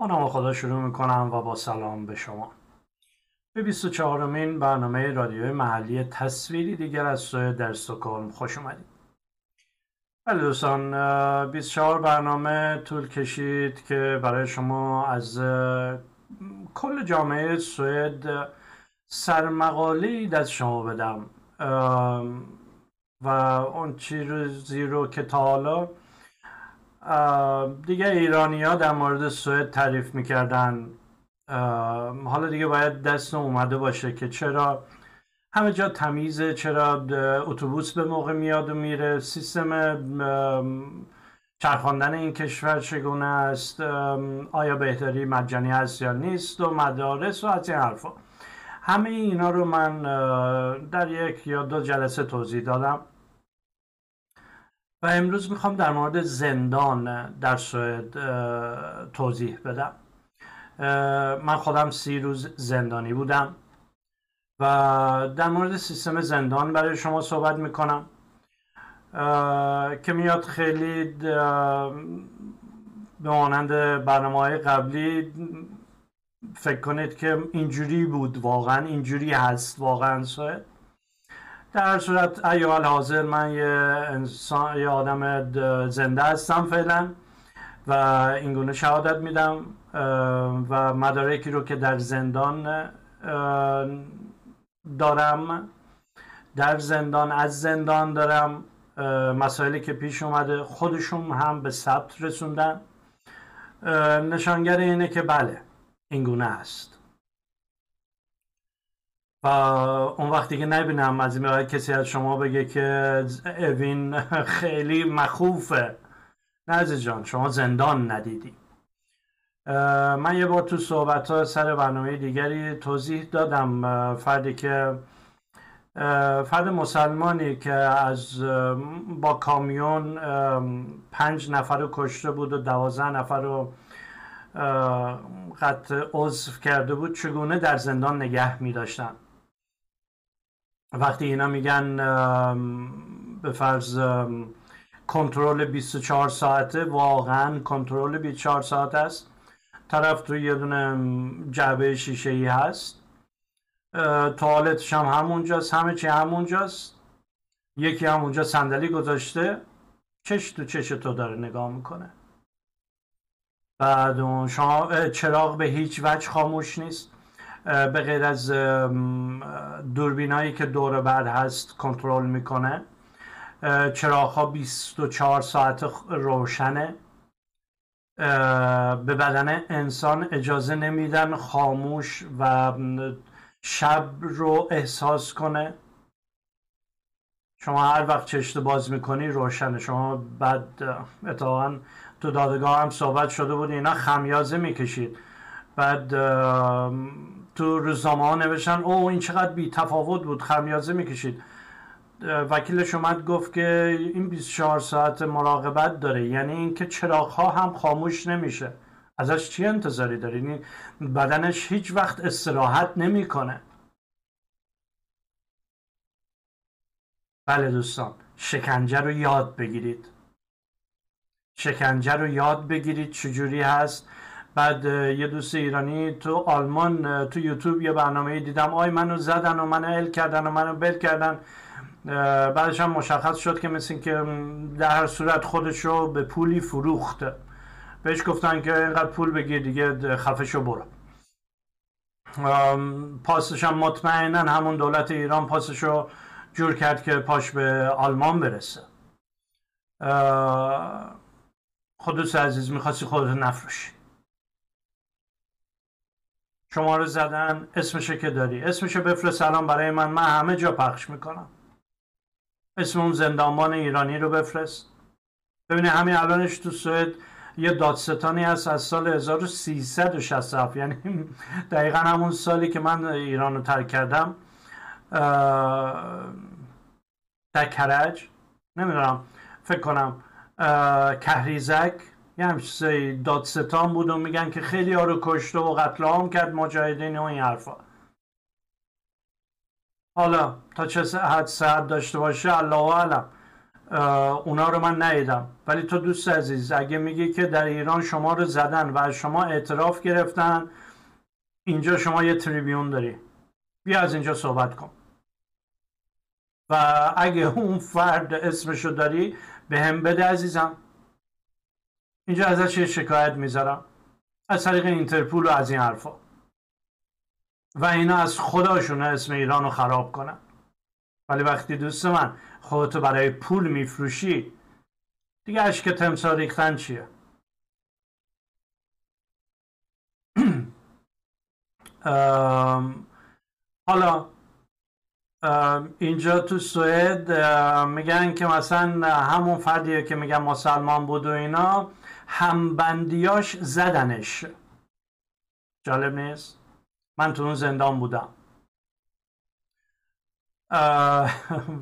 با نام خدا شروع می‌کنم و با سلام به شما. به 24 مین برنامه رادیوی محلی تصویری دیگر از سوی در سکرم خوش اومدید. بله دوستان 24 برنامه طول کشید که برای شما از کل جامعه سوئد سرمقاله از شما بدم. و اون چیزی رو که تا حالا دیگه ایرانی ها در مورد سوئد تعریف می‌کردن. حالا دیگه باید دست اومده باشه که چرا همه جا تمیزه چرا اتوبوس به موقع میاد و میره. سیستم چرخاندن این کشور چگونه است؟ آیا بهتری مجانی هست یا نیست و مدارس و از این حرفا. همه اینا رو من در یک یا دو جلسه توضیح دادم. و امروز می‌خوام در مورد زندان در سوئد توضیح بدم. من خودم سی روز زندانی بودم و در مورد سیستم زندان برای شما صحبت می‌کنم. که میاد خیلی به مانند برنامه های قبلی فکر کنید که اینجوری بود واقعا اینجوری هست واقعا سوئد. در صورت ایال حاضر من یه انسان یه آدم زنده هستم فعلا و اینگونه شهادت میدم و مدارکی رو که در زندان دارم در زندان از زندان دارم مسائلی که پیش اومده خودشون هم به ثبت رسوندن. نشانگر اینه که بله اینگونه است. اون وقتی که نبینم از این کسی از شما بگه که اوین خیلی مخوفه. نه جان شما زندان ندیدی. من یه بار تو صحبت ها سر برنامه دیگری توضیح دادم فردی که فرد مسلمانی که از با کامیون پنج نفر رو کشته بود و دوازده نفر رو قطع عضو کرده بود چگونه در زندان نگه می داشتن وقتی اینا میگن به فرض کنترل 24 ساعته واقعا کنترل 24 ساعت است. طرف تو یه دونه جعبه شیشه ای هست توالتش هم همونجاست همه چی همونجاست. یکی همونجا صندلی گذاشته چش تو چش تو داره نگاه می‌کنه. بعد شما چراغ به هیچ وجه خاموش نیست. به غیر از دوربینایی که دور بعد هست کنترل می‌کنه. چراغ ها 24 ساعت روشنه. به بدن انسان اجازه نمیدن خاموش و شب رو احساس کنه. شما هر وقت چشت باز می‌کنی روشنه. شما بعد اتفاقا تو دادگاه هم صحبت شده بود اینا خمیازه می‌کشید. بعد تو روزنامه ها نوشتن او این چقدر بی تفاوت بود خمیازه می‌کشید. وکیلش اومد گفت که این 24 ساعت مراقبت داره یعنی اینکه چراغ ها هم خاموش نمیشه. ازش چی انتظاری داری؟ بدنش هیچ وقت استراحت نمی‌کنه. بله دوستان شکنجه رو یاد بگیرید. شکنجه رو یاد بگیرید چجوری هست؟ بعد یه دوست ایرانی تو آلمان تو یوتیوب یه برنامه دیدم. آی منو زدن و منو ال کردن و منو بل کردن. بعدش هم مشخص شد که مثل که در هر صورت خودش رو به پولی فروخته. بهش گفتن که اینقدر پول بگیر دیگه خفشو برو. پاسش هم مطمئنا همون دولت ایران پاسشو جور کرد که پاش به آلمان برسه. خودت عزیز می‌خواستی خودت نفروشی. شما رو زدن اسمشه که داری. اسمشو بفرست الان برای من. من همه جا پخش می‌کنم. اسم اون زندانبان ایرانی رو بفرست. ببینی همین الانش تو سوئد یه دادستانی هست از سال 1367 یعنی دقیقا همون سالی که من ایران رو ترک کردم. در کرج نمی‌دونم. فکر کنم کهریزک. یه همچیزی دادستان بود و میگن که خیلی ها رو کشته و قتل عام کرد مجاهدین و این حرفا. حالا تا چه حد ساعت داشته باشه الله علم اونا رو من ندیدم. ولی تو دوست عزیز اگه میگی که در ایران شما رو زدن و شما اعتراف گرفتن اینجا شما یه تریبیون داری. بیا از اینجا صحبت کن. و اگه اون فرد اسمشو داری به هم بده عزیزم. اینجا ازش یه شکایت می‌ذارم. از طریق اینترپول و از این حرفا. و اینا از خداشونه اسم ایران رو خراب کنن. ولی وقتی دوست من خودتو برای پول میفروشی دیگه عشق تمسا ریختن چیه؟ حالا اینجا تو سوئد میگن که مثلا همون فردیه که میگن مسلمان بود و اینا همبندیاش زدنش. جالب نیست؟ من تو اون زندان بودم.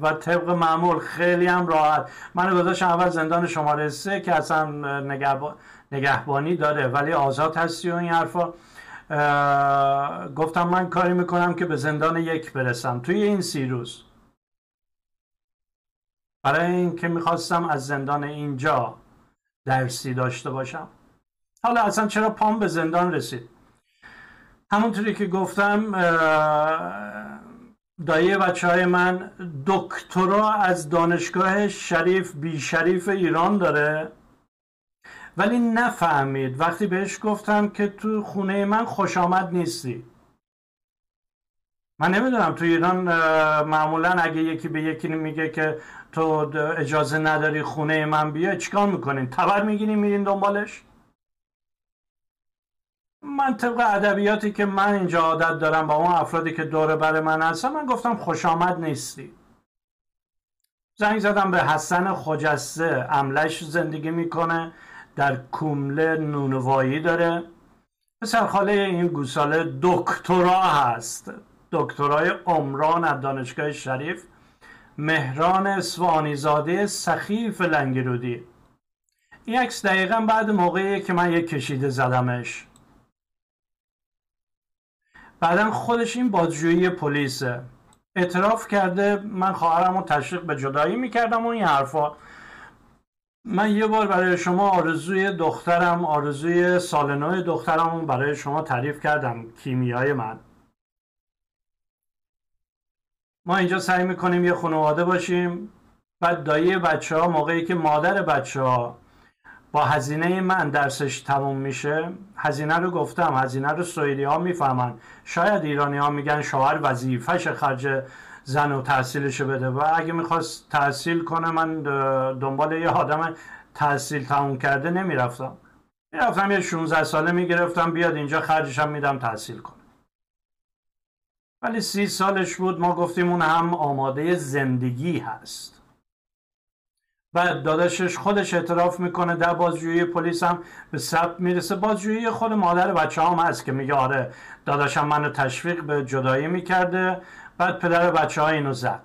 و طبق معمول خیلی هم راحت. من گذاشتم اول زندان شماره سه که اصلا نگهبانی داره ولی آزاد هستی و این حرفا. گفتم من کاری می‌کنم که به زندان یک برسم. توی این سی روز. برای اینکه می‌خواستم از زندان اینجا درسی داشته باشم. حالا اصلا چرا پام به زندان رسید؟ همونطوری که گفتم دایه بچه های من دکترا از دانشگاه شریف بی شریف ایران داره. ولی نفهمید. وقتی بهش گفتم که تو خونه من خوش آمد نیستی. من نمی‌دونم تو ایران معمولا اگه یکی به یکی میگه که تو اجازه نداری خونه من بیا چیکار می‌کنین؟ تبر می‌گیرین میرین دنبالش؟ من طبق ادبیاتی که من اینجا عادت دارم با اون افرادی که دور بر من هستن من گفتم خوش آمد نیستی. زنگ زدم به حسن خجسته املش زندگی می‌کنه. در کومله نونوایی داره. پسر خاله این گوساله دکترا هست. دکترای عمران از دانشگاه شریف مهران اسوانی زاده سخیف لنگرودی. این عکس دقیقا بعد موقعی که من یک کشیده زدمش. بعدا خودش این بازجویی پلیسه. اعتراف کرده من خواهرم رو تشویق به جدایی می‌کردم و این حرفا. من یه بار برای شما آرزوی دخترم آرزوی سال نو دخترم برای شما تعریف کردم کیمیای من. ما اینجا سعی می‌کنیم یه خانواده باشیم. بعد دایی بچه ها موقعی که مادر بچه ها با هزینه من درسش تموم میشه هزینه رو گفتم هزینه رو سوئدی ها می‌فهمن. شاید ایرانی ها میگن شوهر وظیفش خرج زن و تحصیلشو بده. و اگه می‌خواست تحصیل کنه من دنبال یه آدم تحصیل تموم کرده نمی‌رفتم. می‌رفتم یه 16 ساله می‌گرفتم بیاد اینجا خرجشم میدم تحصیل کنه. ولی سی سالش بود ما گفتیم اون هم آماده زندگی هست. بعد داداشش خودش اعتراف می‌کنه در بازجویی پلیس هم به ثبت می‌رسه. بازجویی خود مادر بچه هم هست که میگه آره داداشم منو تشویق به جدایی می‌کرده. بعد پدر بچه ها اینو زد.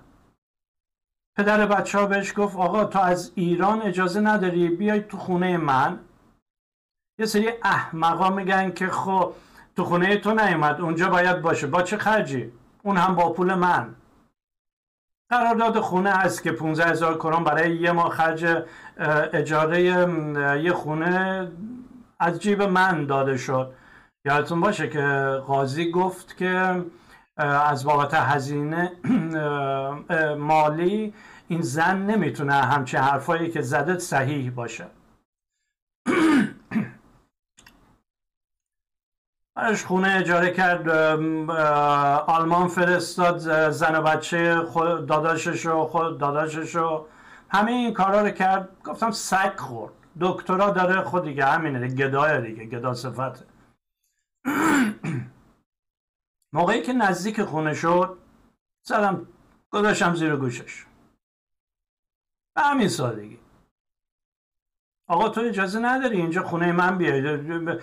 پدر بچه ها بهش گفت آقا تو از ایران اجازه نداری بیای تو خونه من. یه سری احمقا میگن که خب تو خونه تو نیومد اونجا باید باشه. با چه خرجی؟ اون هم با پول من. قرارداد خونه هست که 15 هزار کرون برای یه ماه خرج اجاره یه خونه از جیب من داده شد. یادتون باشه که قاضی گفت که از بابت هزینه مالی این زن نمی‌تونه همچه حرفایی که زده صحیح باشه. براش خونه اجاره کرد آلمان فرستاد زن و بچه خود داداشش و خود داداشش و همه این کارا رو کرد. گفتم سگ خورد. دکترا داره خود دیگه همینه گدای دیگه گدا صفته. موقعی که نزدیک خونه شد زدم گذاشتم زیر گوشش. به همین سادگی. آقا تو اجازه نداری اینجا خونه من بیای؟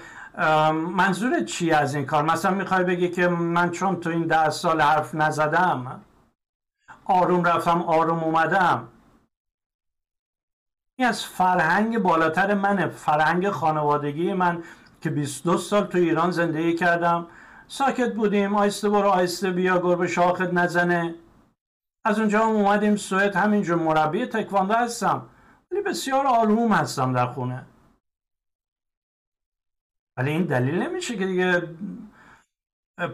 منظور چی از این کار؟ مثلا می‌خوای بگی که من چون تو این ده سال حرف نزدم آروم رفتم آروم اومدم. این از فرهنگ بالاتر منه. فرهنگ خانوادگی من که 22 سال تو ایران زندگی کردم. ساکت بودیم آیسته برو آیسته بیا گربه شاخت نزنه. از اونجا هم اومدیم سوئد همینجور مربی تکواندو هستم. ولی بسیار آروم هستم در خونه. ولی این دلیل نمیشه که دیگه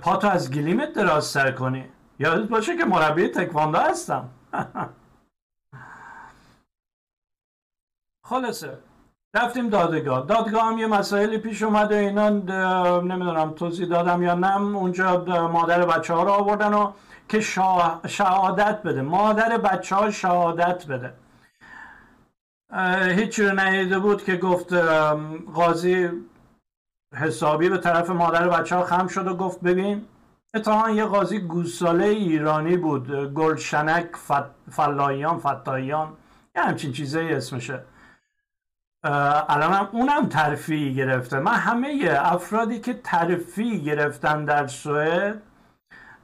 پاتو از گلیمت دراز سر کنی. یادت باشه که مربی تکواندو هستم. خلاصه. رفتیم دادگاه. دادگاه هم یه مسائلی پیش اومده اینا نمی‌دونم توضیح دادم یا نه اونجا مادر بچه ها رو آوردن و که شهادت بده. مادر بچه ها شهادت بده. هیچی رو نهیده بود که گفت قاضی حسابی به طرف مادر بچه ها خم شد و گفت ببین اتفاقا یه قاضی گوساله ایرانی بود گلشنک فلایان فتایان یه همچین چیزایی اسمشه. الان اونم ترفیعی گرفته. من همه افرادی که ترفیع گرفتن در سوئد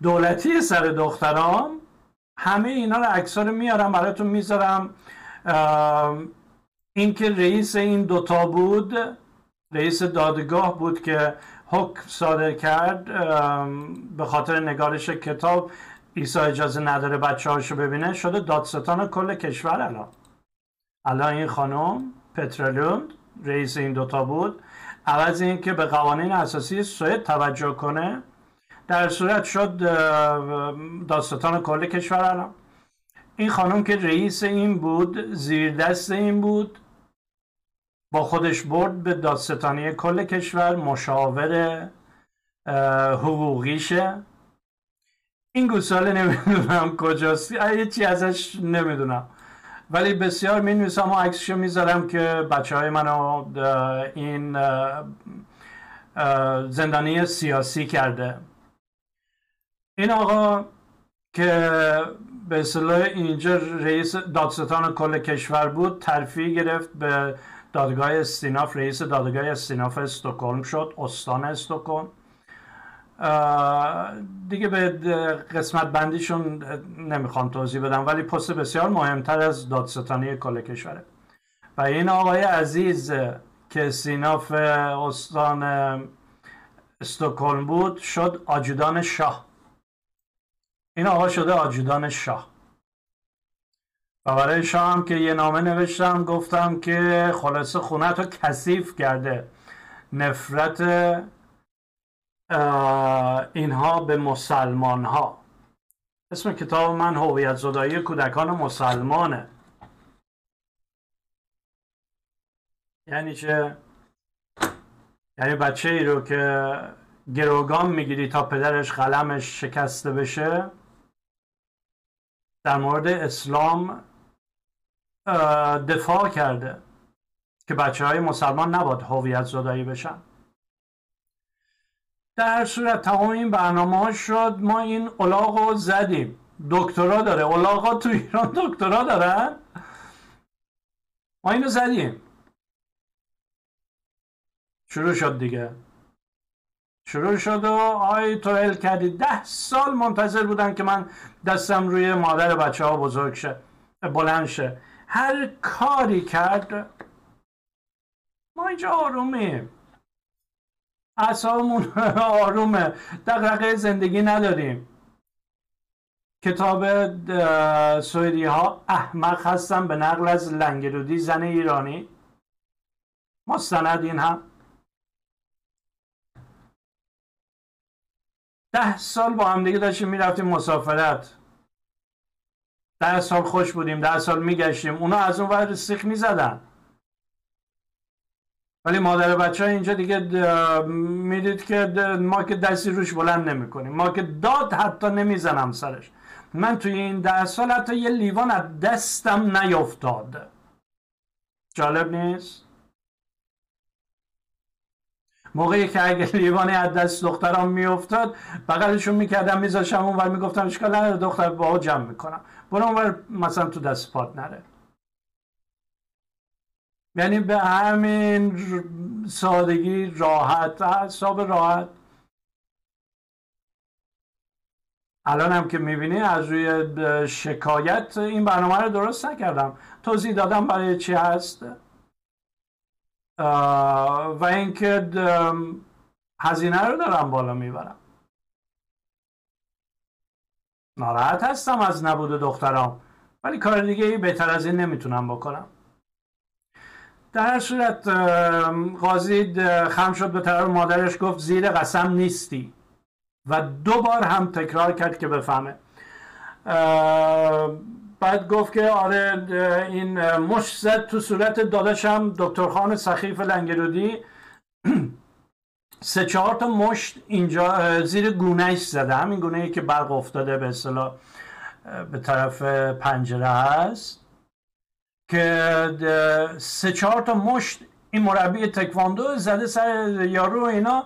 دولتی سر دخترام همه اینا رو اکثر میارم براتون می‌ذارم. اینکه رئیس این دوتا بود رئیس دادگاه بود که حکم صادر کرد به خاطر نگارش کتاب ایسا اجازه نداره بچه هاشو ببینه شده دادستان کل کشور الان. الان این خانم پترلوند رئیس این دوتا بود. عوض اینکه به قوانین اساسی سوئد توجه کنه در صورت شد داستان کل کشور الان این خانم که رئیس این بود زیر دست این بود با خودش برد به دادستانی کل کشور مشاور حقوقیشه. این گوساله نمی‌دونم کجاست. یه چی ازش نمی‌دونم. ولی بسیار می نویسم و عکسشو می‌ذارم که بچه های منو این زندانی سیاسی کرده. این آقا که به اصطلاح اینجا رئیس دادستان کل کشور بود ترفیع گرفت به دادگاه استیناف. رئیس دادگاه استیناف استکهلم شد استان استکهلم. دیگه به قسمت بندیشون نمی‌خوام توضیح بدم ولی پست بسیار مهمتر از دادستانی کل کشوره. و این آقای عزیز که سیناف استان استکهلم بود شد آجودان شاه. این آقا شده آجودان شاه. و برای شاه هم که یه نامه نوشتم گفتم که خلاصه خونت رو کثیف کرده. نفرت اینها به مسلمان ها اسم کتاب من هویت زدایی کودکان مسلمانه. یعنی چه؟ یعنی بچه ای رو که گروگان می‌گیری تا پدرش قلمش شکسته بشه در مورد اسلام دفاع کرده که بچه های مسلمان نباید هویت زدایی بشن. در صورت تمام این برنامه ها شد ما این اولاغ رو زدیم. دکترا داره. اولاغ تو ایران دکترا دارن؟ ما اینو زدیم. شروع شد دیگه. شروع شد و آی تو ال کردی. ده سال منتظر بودن که من دستم روی مادر بچه ها بزرگ شه بلند شه. هر کاری کرد ما اینجا آرومیم. اصابمون آرومه. دقیقه زندگی نداریم. کتاب سویدی ها احمق هستن به نقل از لنگرودی زن ایرانی. مستند این هم. ده سال با هم دیگه داشتیم می‌رفتیم مسافرت. ده سال خوش بودیم ده سال میگشتیم. اونا از اون ور سیخ می‌زدن. ولی مادر بچه ها اینجا دیگه می‌دید که ما که دستی روش بلند نمی کنیم ما که داد حتی نمی‌زنم سرش. من توی این ده سال حتی یه لیوان از دستم نیفتاد جالب نیست؟ موقعی که اگه لیوانی از دست دخترم میافتاد بغلشون می‌کردم میذاشم اون ور می‌گفتم اشکال نداره؟ دختر با جمع می‌کنم. برو اون مثلا تو دست پات نره. یعنی به همین سادگی راحت حساب راحت. الان هم که می‌بینی از روی شکایت این برنامه رو درست نکردم. توضیح دادم برای چی هست. و اینکه هزینه رو دارم بالا می‌برم. ناراحت هستم از نبود دخترام. ولی کار دیگه ای بهتر از این نمی‌تونم بکنم. در هر صورت قاضی خم شد به طرف مادرش گفت زیر قسم نیستی. و دو بار هم تکرار کرد که بفهمه. بعد گفت که آره این مش زد تو صورت داداشم دکتر خان سخیف لنگرودی. سه چهار تا مشت اینجا زیر گونهش زده. همین گونه ای که برق افتاده به اصطلاح به طرف پنجره هست که سه چهار تا مشت این مربی تکواندو زده سر یارو اینا.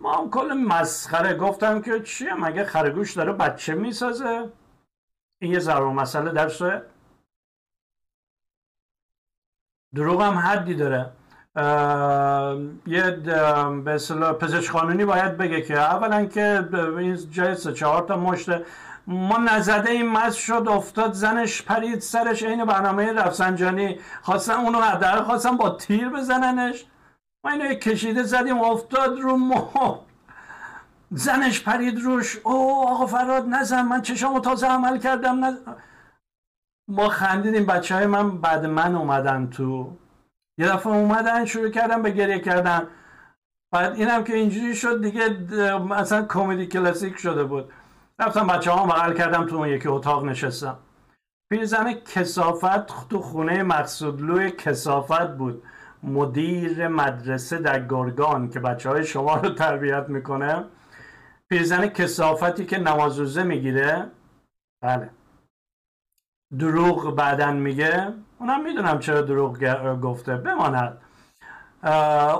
ما هم کل مسخره گفتم که چیه مگه خرگوش داره بچه می‌سازه؟ این یه ضرور مسئله در سوه دروغ هم حدی داره. یه به پزشک قانونی باید بگه که اولا که این جای سه چهار تا مشت ما نزده این مز شد افتاد زنش پرید سرش عین برنامه رفسنجانی. خواستن اونو در خواستن با تیر بزننش. ما اینو کشیده زدیم افتاد رو ما زنش پرید روش. او آقا فراد نزن من چشامو تازه عمل کردم نزن. ما خندیدیم بچه های من بعد من اومدن تو. یه دفعه اومدن شروع کردن به گریه کردن. بعد اینم که اینجوری شد دیگه مثلا کمدی کلاسیک شده بود. رفتم بچه ها بغل کردم تو اون یکی اتاق نشستم. پیرزن کسافت تو خونه مقصودلوی کسافت بود. مدیر مدرسه در گرگان که بچه های شما رو تربیت می‌کنه. پیرزن کسافتی که نمازوزه می‌گیره. بله. دروغ بعدن میگه. اونم می‌دونم چرا دروغ گفته. بماند.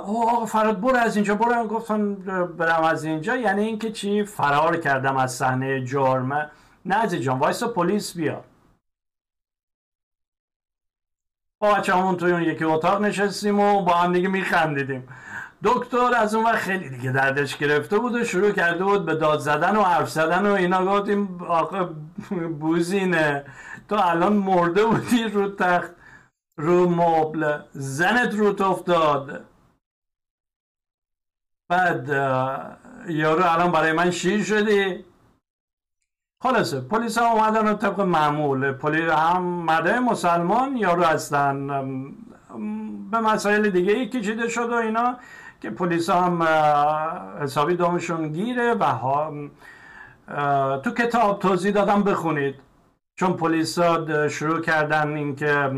او فراد برو از اینجا برو. گفتم برم از اینجا. یعنی اینکه چی؟ فرار کردم از صحنه جرم. نه از جان وایسا پلیس بیا. با بچه همون توی اون یکی اتاق نشستیم و با هم دیگه میخندیدیم. دکتر از اون وقت خیلی دیگه دردش گرفته بود و شروع کرده بود به داد زدن و حرف زدن و اینا. گفتیم آقا بوزینه. تو الان مرده بودی رو تخت. رو مبل زنت رو افتاد بعد یارو الان برای من شیر شدی. خلاصه پلیس ها اومدن و طبق معمول. پلیس هم مرده مسلمان یارو هستن. به مسائل دیگه ای کشیده شد و اینا که پلیس هم حسابی دامشون گیره و تو کتاب توضیح دادم بخونید. چون پلیس شروع کردن اینکه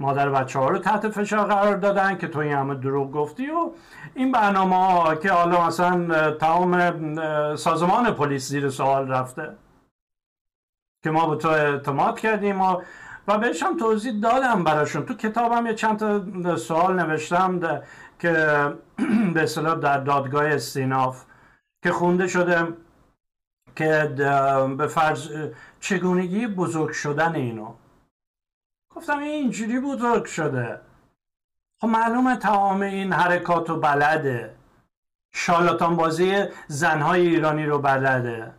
مادر بچه ها رو تحت فشار قرار دادن که تو این همه دروغ گفتی و این برنامه ها که حالا مثلا تمام سازمان پلیس زیر سوال رفته که ما به تو اعتماد کردیم و و بهش هم توضیح دادم براشون. تو کتابم یه چند تا سوال نوشتم که به اصطلاح در دادگاه استیناف که خونده شده که به فرض چگونگی بزرگ شدن اینو؟ گفتم این اینجوری بزرگ شده. خب معلومه تمام این حرکات رو بلده. شالاتان بازی زنهای ایرانی رو بلده.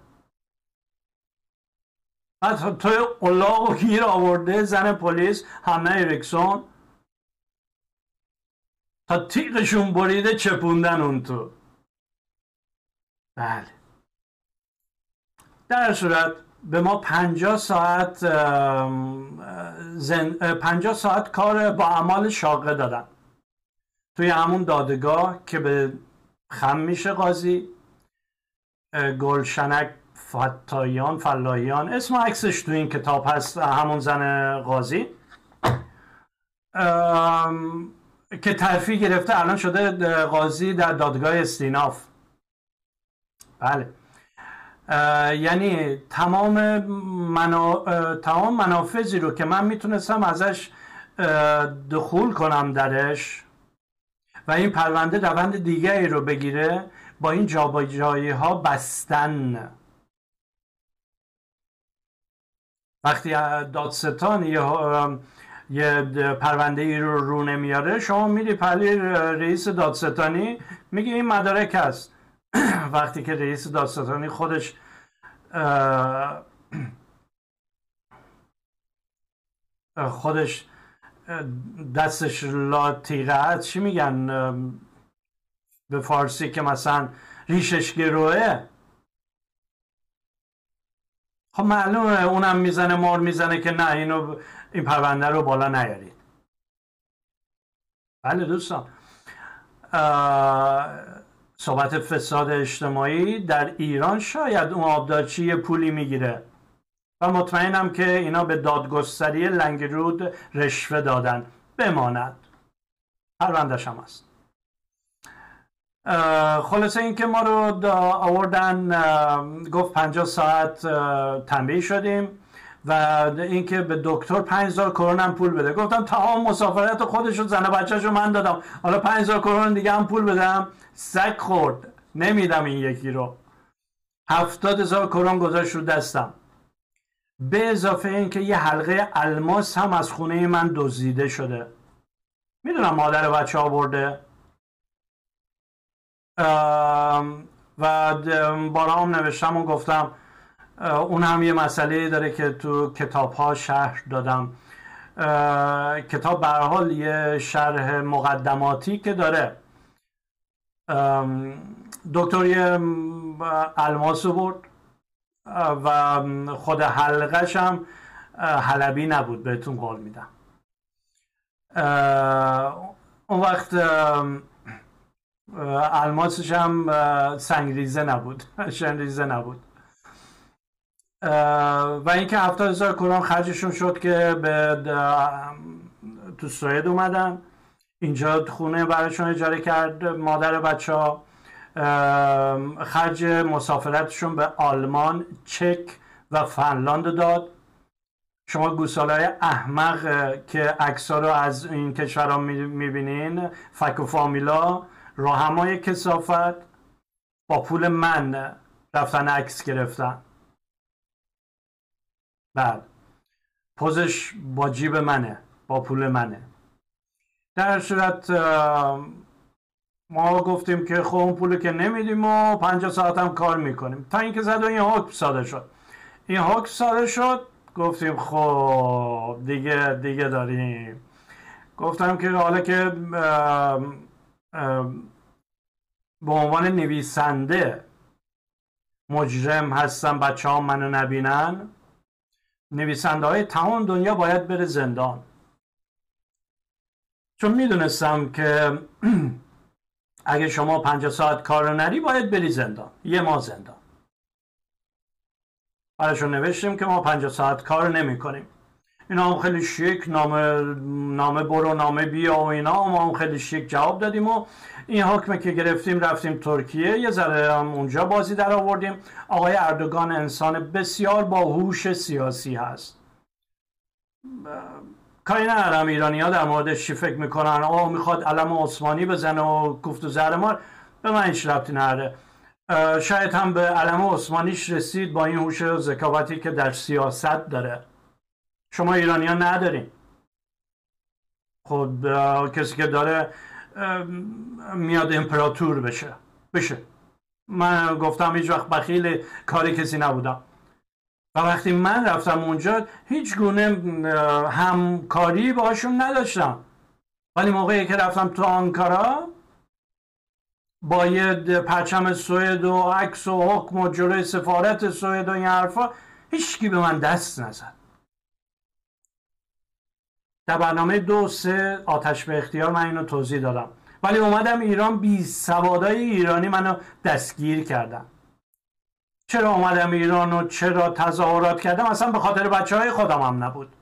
بعد توی قلاق و گیر آورده زن پلیس همه ایرکسون. تا تیغشون بریده چپوندن اون تو. بله. در صورت به ما 50 ساعت زن... 50 ساعت کار با اعمال شاقه دادن. توی همون دادگاه که به خم میشه قاضی گلشنک فتایان فلاحیان اسم عکسش تو این کتاب هست همون زن قاضی. که ترفی گرفته الان شده قاضی در دادگاه استیناف. بله. یعنی تمام, منا... تمام منافذی رو که من می‌تونستم ازش دخول کنم درش و این پرونده روند دیگری رو بگیره با این جابجایی ها بستن. وقتی دادستان یه, یه پرونده ای رو رو نمیاره شما میری پلی رئیس دادستانی میگه این مدارک هست. وقتی که رئیس دادستانی خودش خودش دستش لا تیغه چی میگن؟ به فارسی که مثلا ریشش گروه خب معلومه اونم می‌زنه مار می‌زنه که نه اینو این پرونده رو بالا نیارید. بله دوستان. صحبت فساد اجتماعی در ایران شاید اون آبدارچی پولی می‌گیره. و مطمئنم که اینا به دادگستری لنگرود رشوه دادن. بماند. پروندش هم هست. خلاصه اینکه ما رو آوردن گفت 50 ساعت تنبیه شدیم. و اینکه به دکتر 5000 کرون پول بده. گفتم تمام مسافرت خودش رو زن بچه‌شو من دادم. حالا 5000 کرون دیگه هم پول بدم. سگ خورد. نمیدم این یکی رو. 70000 کرون گذاشت رو دستم. به اضافه اینکه یه حلقه الماس هم از خونه من دزدیده شده. می‌دونم مادر بچه ها برده و بارام نوشتم و گفتم اون هم یه مسئله داره که تو کتاب ها شهر دادم کتاب به حال یه شرح مقدماتی که داره. دکتری الماسو برد. و خود حلقش هم حلبی نبود بهتون قول میدم. اون وقت الماسش هم سنگریزه نبود. شنریزه نبود. و اینکه هفتاد هزار کرون خرجشون شد که به تو سوئد اومدن. اینجا خونه برایشون اجاره کرد مادر بچه ها. خرج مسافرتشون به آلمان چک و فنلاند داد. شما گوسالای احمق که عکس رو از این کشورها می‌بینین فک و فامیلا راهمای کسافت با پول من رفتن عکس گرفتن. بعد. پوزش با جیب منه با پول منه. در صورت ما گفتیم که خب اون پول که نمیدیم و 50 ساعت هم کار می‌کنیم. تا اینکه زد و این حکم ساده شد. این حکم ساده شد گفتیم خب دیگه دیگه داریم. گفتم که حالا که به عنوان نویسنده مجرم هستم بچه ها منو نبینن نویسنده های تمام دنیا باید بره زندان. چون می‌دونستم که اگه شما پنج ساعت کار نری باید بری زندان. یه ماه زندان. براشون نوشتیم که ما پنج ساعت کار نمی کنیم. اینا هم خیلی شیک نامه, نامه برو نامه بیا و اینا. ما هم خیلی شیک جواب دادیم و این حکمه که گرفتیم رفتیم ترکیه. یه ذره هم اونجا بازی در آوردیم. آقای اردوگان انسان بسیار با هوش سیاسی هست. کاری ندارم ایرانی ها در موردش چی فکر می‌کنن؟ آه می‌خواد علم عثمانی بزنه و گفت و زهر مار. به من هیچ ربطی نداره. شاید هم به علم عثمانیش رسید با این هوش و ذکاوتی که در سیاست داره. شما ایرانی ها ندارین. خب کسی که داره میاد امپراتور بشه. بشه. من گفتم هیچ وقت بخیل کاری کسی نبودم. و وقتی من رفتم اونجا هیچ گونه همکاری باشون نداشتم. ولی موقعی که رفتم تو آنکارا با پرچم سوئد و عکس و حکم و جلوی سفارت سوئد و این حرفا هیچکی به من دست نزد. در برنامه دو سه آتش به اختیار من اینو توضیح دادم. ولی اومدم ایران بی سوادای ایرانی منو دستگیر کردم چرا اومدم ایران و چرا تظاهرات کردم؟ اصلا به خاطر بچه های خودم هم نبود.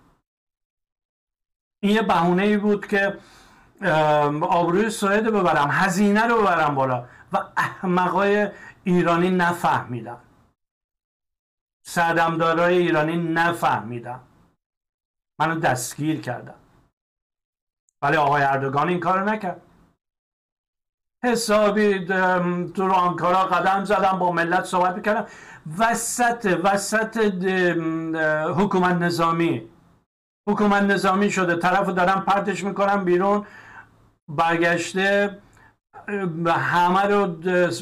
این یه بهونه ای بود که آبروی سوئد ببرم هزینه رو ببرم بالا و احمقای ایرانی نفهمیدم سردمدارای ایرانی نفهمیدم منو دستگیر کردم ولی آقای اردوگان این کار نکرد. حسابی تو آنکارا قدم زدم با ملت صحبت می‌کردم. وسط وسط حکومت نظامی. حکومت نظامی شده. طرف دارم پرتش می‌کنم بیرون. برگشته همه رو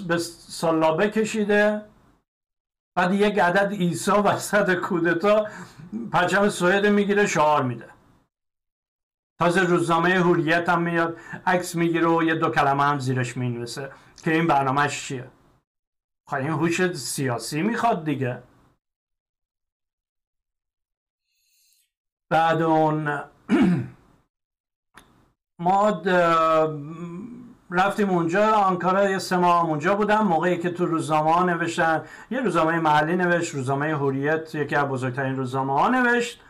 به سلابه کشیده. بعد یک عدد ایسا وسط کودتا پرچم سوئد می‌گیره شعار میده. تازه روزنامه حوریت هم میاد عکس می‌گیره و یه دو کلمه هم زیرش می‌نویسه که این برنامهش چیه؟ خواهی این هوش سیاسی می‌خواد دیگه. بعد اون ما رفتیم اونجا آنکارا یه سه ماه اونجا بودم موقعی که تو روزنامه ها نوشتن یه روزنامه محلی نوشت روزنامه هوریت یکی از بزرگترین روزنامه ها نوشت.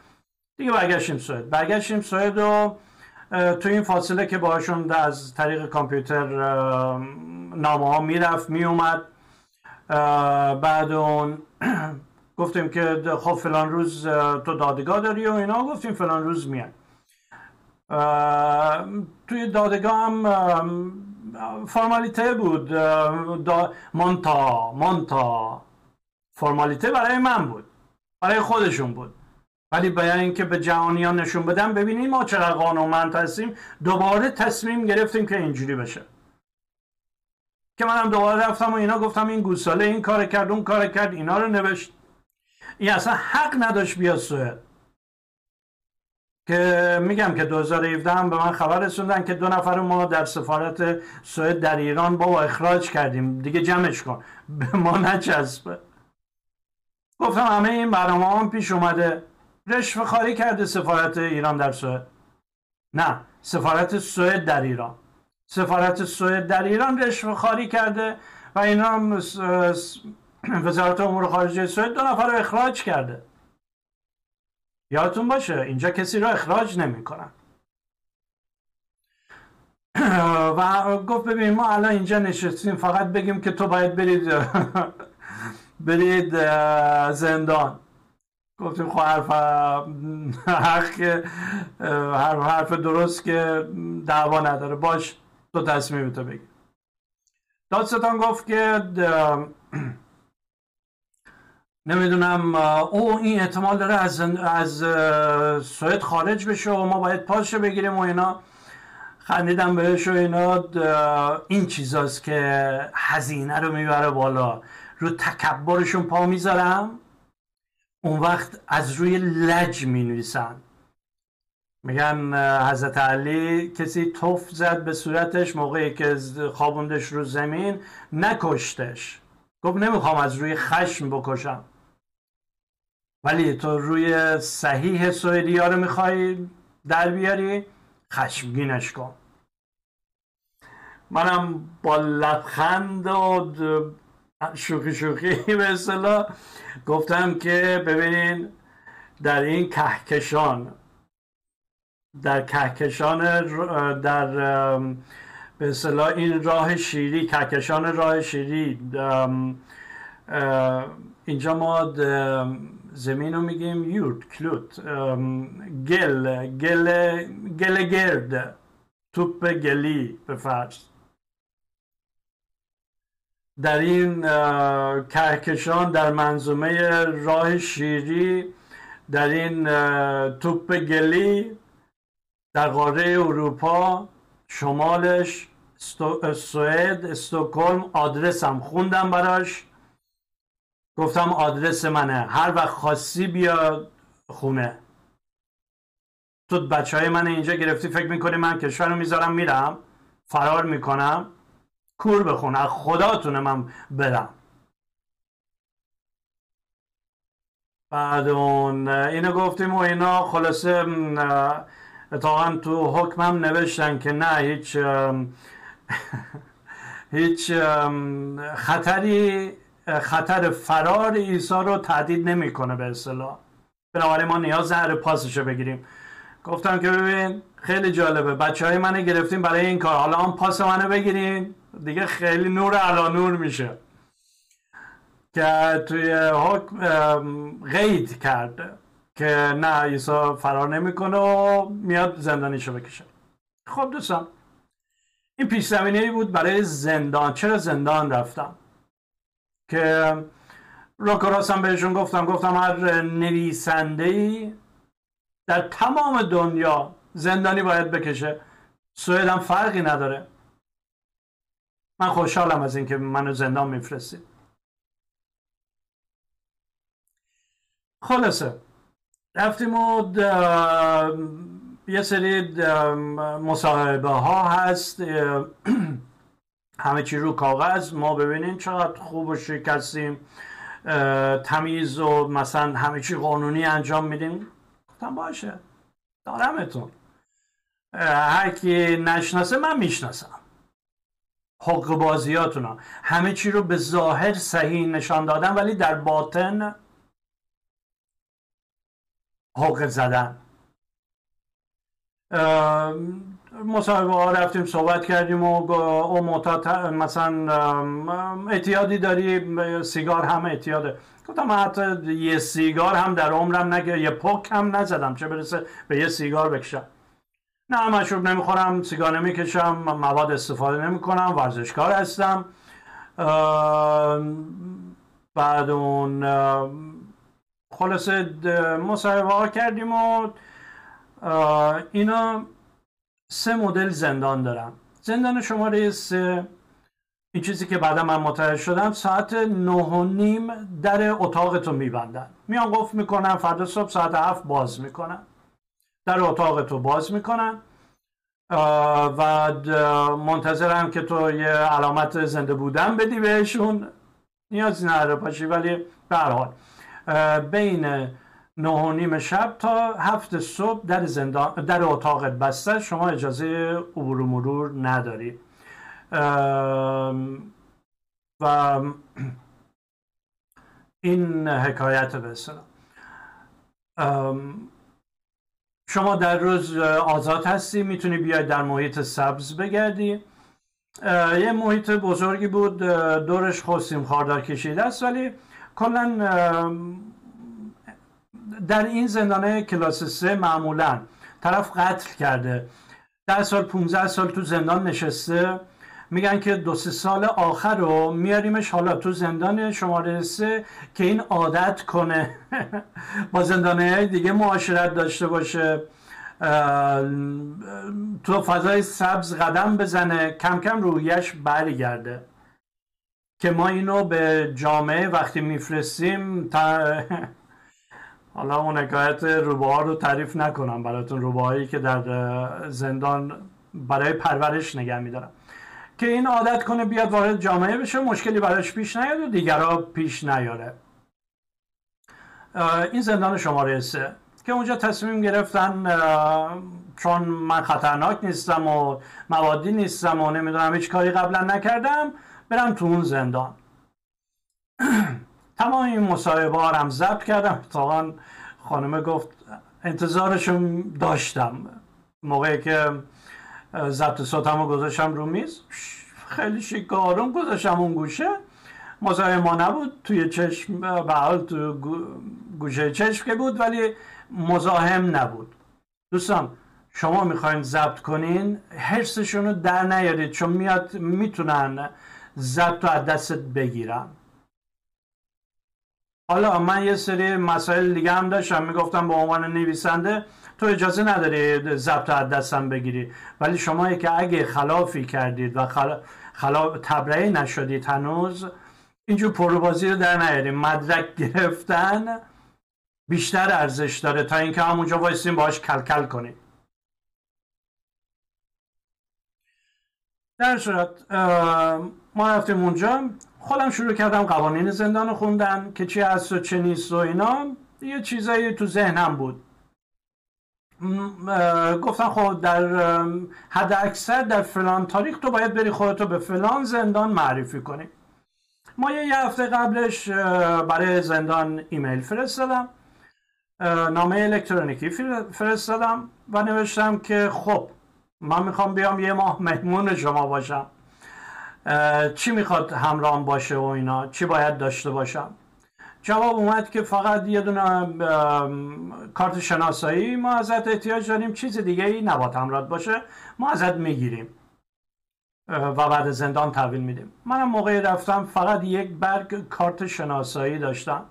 دیگه برگشتیم سوئد. برگشتیم سوئد و تو این فاصله که باشون از طریق کامپیوتر نامه ها می‌رفت میومد بعد اون گفتیم که خب فلان روز تو دادگاه داری و اینا گفتیم فلان روز میاد. توی دادگاه هم فرمالیته بود. مونتا مونتا فرمالیته برای من بود. برای خودشون بود. ولی برای اینکه به جهانیان نشون بدم ببینیم ما چقدر قانونمند هستیم. دوباره تصمیم گرفتیم که اینجوری بشه. که منم دوباره رفتم و اینا گفتم این گوساله این کار کرد اون کار کرد اینا رو نوشت. این اصلا حق نداشت بیاد سوئد. که میگم که 2017 هم به من خبر رسوندن که دو نفر ما در سفارت سوئد در ایران با اخراج کردیم. دیگه جمعش کن. به ما نچسبه. گفتم همه این برنامه هم پیش اومده. رشوه خاری کرده سفارت ایران در سوئد؟ نه سفارت سوئد در ایران. سفارت سوئد در ایران رشوه خاری کرده و اینا وزارت امور خارجه سوئد دو نفر رو اخراج کرده. یادتون باشه اینجا کسی رو اخراج نمی‌کنن. و گفت ببین ما الان اینجا نشستیم فقط بگیم که تو باید برید برید زندان. گفتیم خب حرف حق حرف, حرف درست که دعوا نداره. باش تو تصمیم تو بگی دادستان گفت که نمی‌دونم او این احتمال داره از, از سوئد خارج بشه و ما باید پاسش بگیریم و اینا. خندیدم بهش و اینا. این چیزاست که هزینه رو می‌بره بالا. رو تکبرشون پا می‌ذارم. اون وقت از روی لج می نویسن میگن حضرت علی کسی توف زد به صورتش موقعی که خوابوندش رو زمین نکشتش. گفت نمی‌خوام از روی خشم بکشم. ولی تو روی صحیح سوئدی ها رو می‌خوای در بیاری؟ خشمگینش کن. منم با لبخند و شوخی شوخی به اصطلاح گفتم که ببینین در این کهکشان در کهکشان در به اصطلاح این راه شیری کهکشان راه شیری اینجا ما زمین رو میگیم یورت کلوت گل گل گل گرد توپ گلی به فرض. در این کهکشان در منظومه راه شیری در این توپ گلی در قاره اروپا شمالش سوئد استکهلم آدرسم خوندم براش. گفتم آدرس منه. هر وقت خاصی بیا خونه. تو بچه های من اینجا گرفتی فکر می‌کنی من کشور رو می‌ذارم میرم فرار می‌کنم کور بخون از خداتونه من برم. بعد اون اینو گفتیم و اینا خلاصه اتفاقا تو حکمم نوشتن که نه هیچ هیچ خطری خطر فرار عیسی رو تهدید نمی‌کنه به اصطلاح. بنابراین ما نیاز هر پاسش رو بگیریم. گفتم که ببین خیلی جالبه. بچه های منو گرفتیم برای این کار. حالا هم پاس منو بگیرین. دیگه خیلی نور علا نور میشه. که توی حکم غید کرده که نه عیسی فرار نمی‌کنه و میاد زندانیشو بکشه. خب دوستان این پیش زمینه بود برای زندان. چرا زندان رفتم؟ که روکراسم بهشون گفتم گفتم هر نویسنده ای در تمام دنیا زندانی باید بکشه. سوئد هم فرقی نداره. من خوشحالم از اینکه منو زندان میفرستید. خلاصه رفتیم و یه سری مصاحبه ها هست. همه چی رو کاغذ. ما ببینیم چقدر خوب و شیک هستیم تمیز و مثلا همه چی قانونی انجام میدیم. گفتم باشه. دارمتون. هر کی نشناسه من می‌شناسم. حق بازیاتون همه چی رو به ظاهر صحیح نشان دادن ولی در باطن حق زدن. مصاحبه ها رفتیم صحبت کردیم و او معتاد مثلا اعتیادی داری سیگار هم اعتیاده. گفتم حتی یه سیگار هم در عمرم نگه یه پک هم نزدم چه برسه به یه سیگار بکشم. نه مشروب نمی‌خورم سیگار نمی‌کشم مواد استفاده نمی‌کنم ورزشکار هستم. بعد اون خلاصه مصاحبه ها کردیم و اینا سه مدل زندان دارم. زندان شماره سه این چیزی که بعدا من متوجه شدم ساعت نه و نیم در اتاقتو میبندن. میان قفل می‌کنن فردا صبح ساعت هفت باز می‌کنن. در اتاقتو باز می‌کنن. و منتظرم که تو یه علامت زنده بودن بدی بهشون. نیازی نداره پاشی ولی به حال. بین نه و نیم شب تا هفت صبح در زندان در اتاق بسته. شما اجازه عبور و مرور نداری. و این حکایت به شما در روز آزاد هستی. می‌تونی بیای در محیط سبز بگردی. یه محیط بزرگی بود. دورش خوستیم خاردار کشیده است. ولی کلا در این زندانه کلاس سه معمولا طرف قتل کرده. ده سال 15 سال تو زندان نشسته. میگن که دو سه سال آخر رو میاریمش حالا تو زندان شماره سه که این عادت کنه. با زندانه دیگه معاشرت داشته باشه. تو فضای سبز قدم بزنه. کم کم رویش برگرده. که ما اینو به جامعه وقتی میفرستیم حالا اون حکایت روباه رو تعریف نکنم براتون. روباهایی که در زندان برای پرورش نگه میدارم که این عادت کنه بیاد وارد جامعه بشه مشکلی براش پیش نیاد و دیگرها پیش نیاره. این زندان شماره سه. که اونجا تصمیم گرفتن چون من خطرناک نیستم و موادی نیستم و نمی‌دونم هیچ کاری قبلا نکردم برم تو اون زندان. تمام این مصاحبه هم ضبط کردم. اتفاقا خانمه گفت انتظارشون داشتم. موقعی که ضبط صوتم گذاشتم رو میز خیلی شیک آروم گذاشتم اون گوشه. مصاحبه ما نبود توی چشم به حال تو گوشه چشم که بود ولی مزاحم نبود. دوستان شما می‌خواین ضبط کنین حرسشون رو در نیارید چون میاد می‌تونن ضبط رو از دستت بگیرن. حالا من یه سری مسائل دیگه هم داشتم می‌گفتم به عنوان نویسنده تو اجازه نداری ضبط از دستم بگیری. ولی شما که اگه خلافی کردید و خلاف تبرئه نشدید هنوز اینجور پروبازی رو در نیاریم. مدرک گرفتن بیشتر ارزش داره تا اینکه همونجا وایسیم باهاش کلکل کنیم در صورت ما رفتیم اونجا. خودم شروع کردم قوانین زندان خوندن که چی هست و چه نیست و اینا. یه چیزایی تو ذهنم بود. گفتم خب در حد اکثر در فلان تاریخ تو باید بری خودتو به فلان زندان معرفی کنی. ما یه هفته قبلش برای زندان ایمیل فرستادم. نامه الکترونیکی فرستادم و نوشتم که خب من می‌خوام بیام یه ماه مهمون شما باشم. چی می‌خواد همراهم باشه و اینا؟ چی باید داشته باشم؟ جواب اومد که فقط یه دونه کارت شناسایی. ما ازت احتیاج داریم. چیز دیگه ای نباید همراه باشه. ما ازت می‌گیریم. و بعد زندان تحویل میدیم. منم موقعی رفتم فقط یک برگ کارت شناسایی داشتم.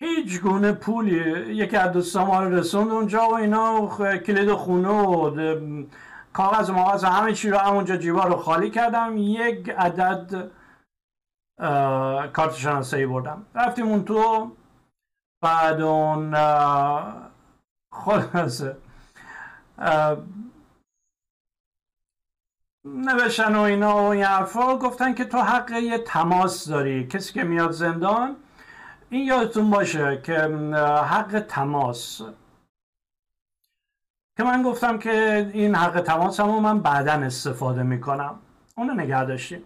هیچ گونه پولی یکی از دوستان ما رسوند اونجا و اینا کلید خونه و کاغذ و ماغذ همه چی رو همونجا جیبا رو خالی کردم. یک عدد کارت شناسایی بردم. رفتیم اون تو. بعد اون خلاصه. نوشتن و اینا و این حرفا. گفتن که تو حق یه تماس داری. کسی که میاد زندان این یادتون باشه که حق تماس. که من گفتم که این حق تماس هم من بعدا استفاده می‌کنم. اونو نگه داشتیم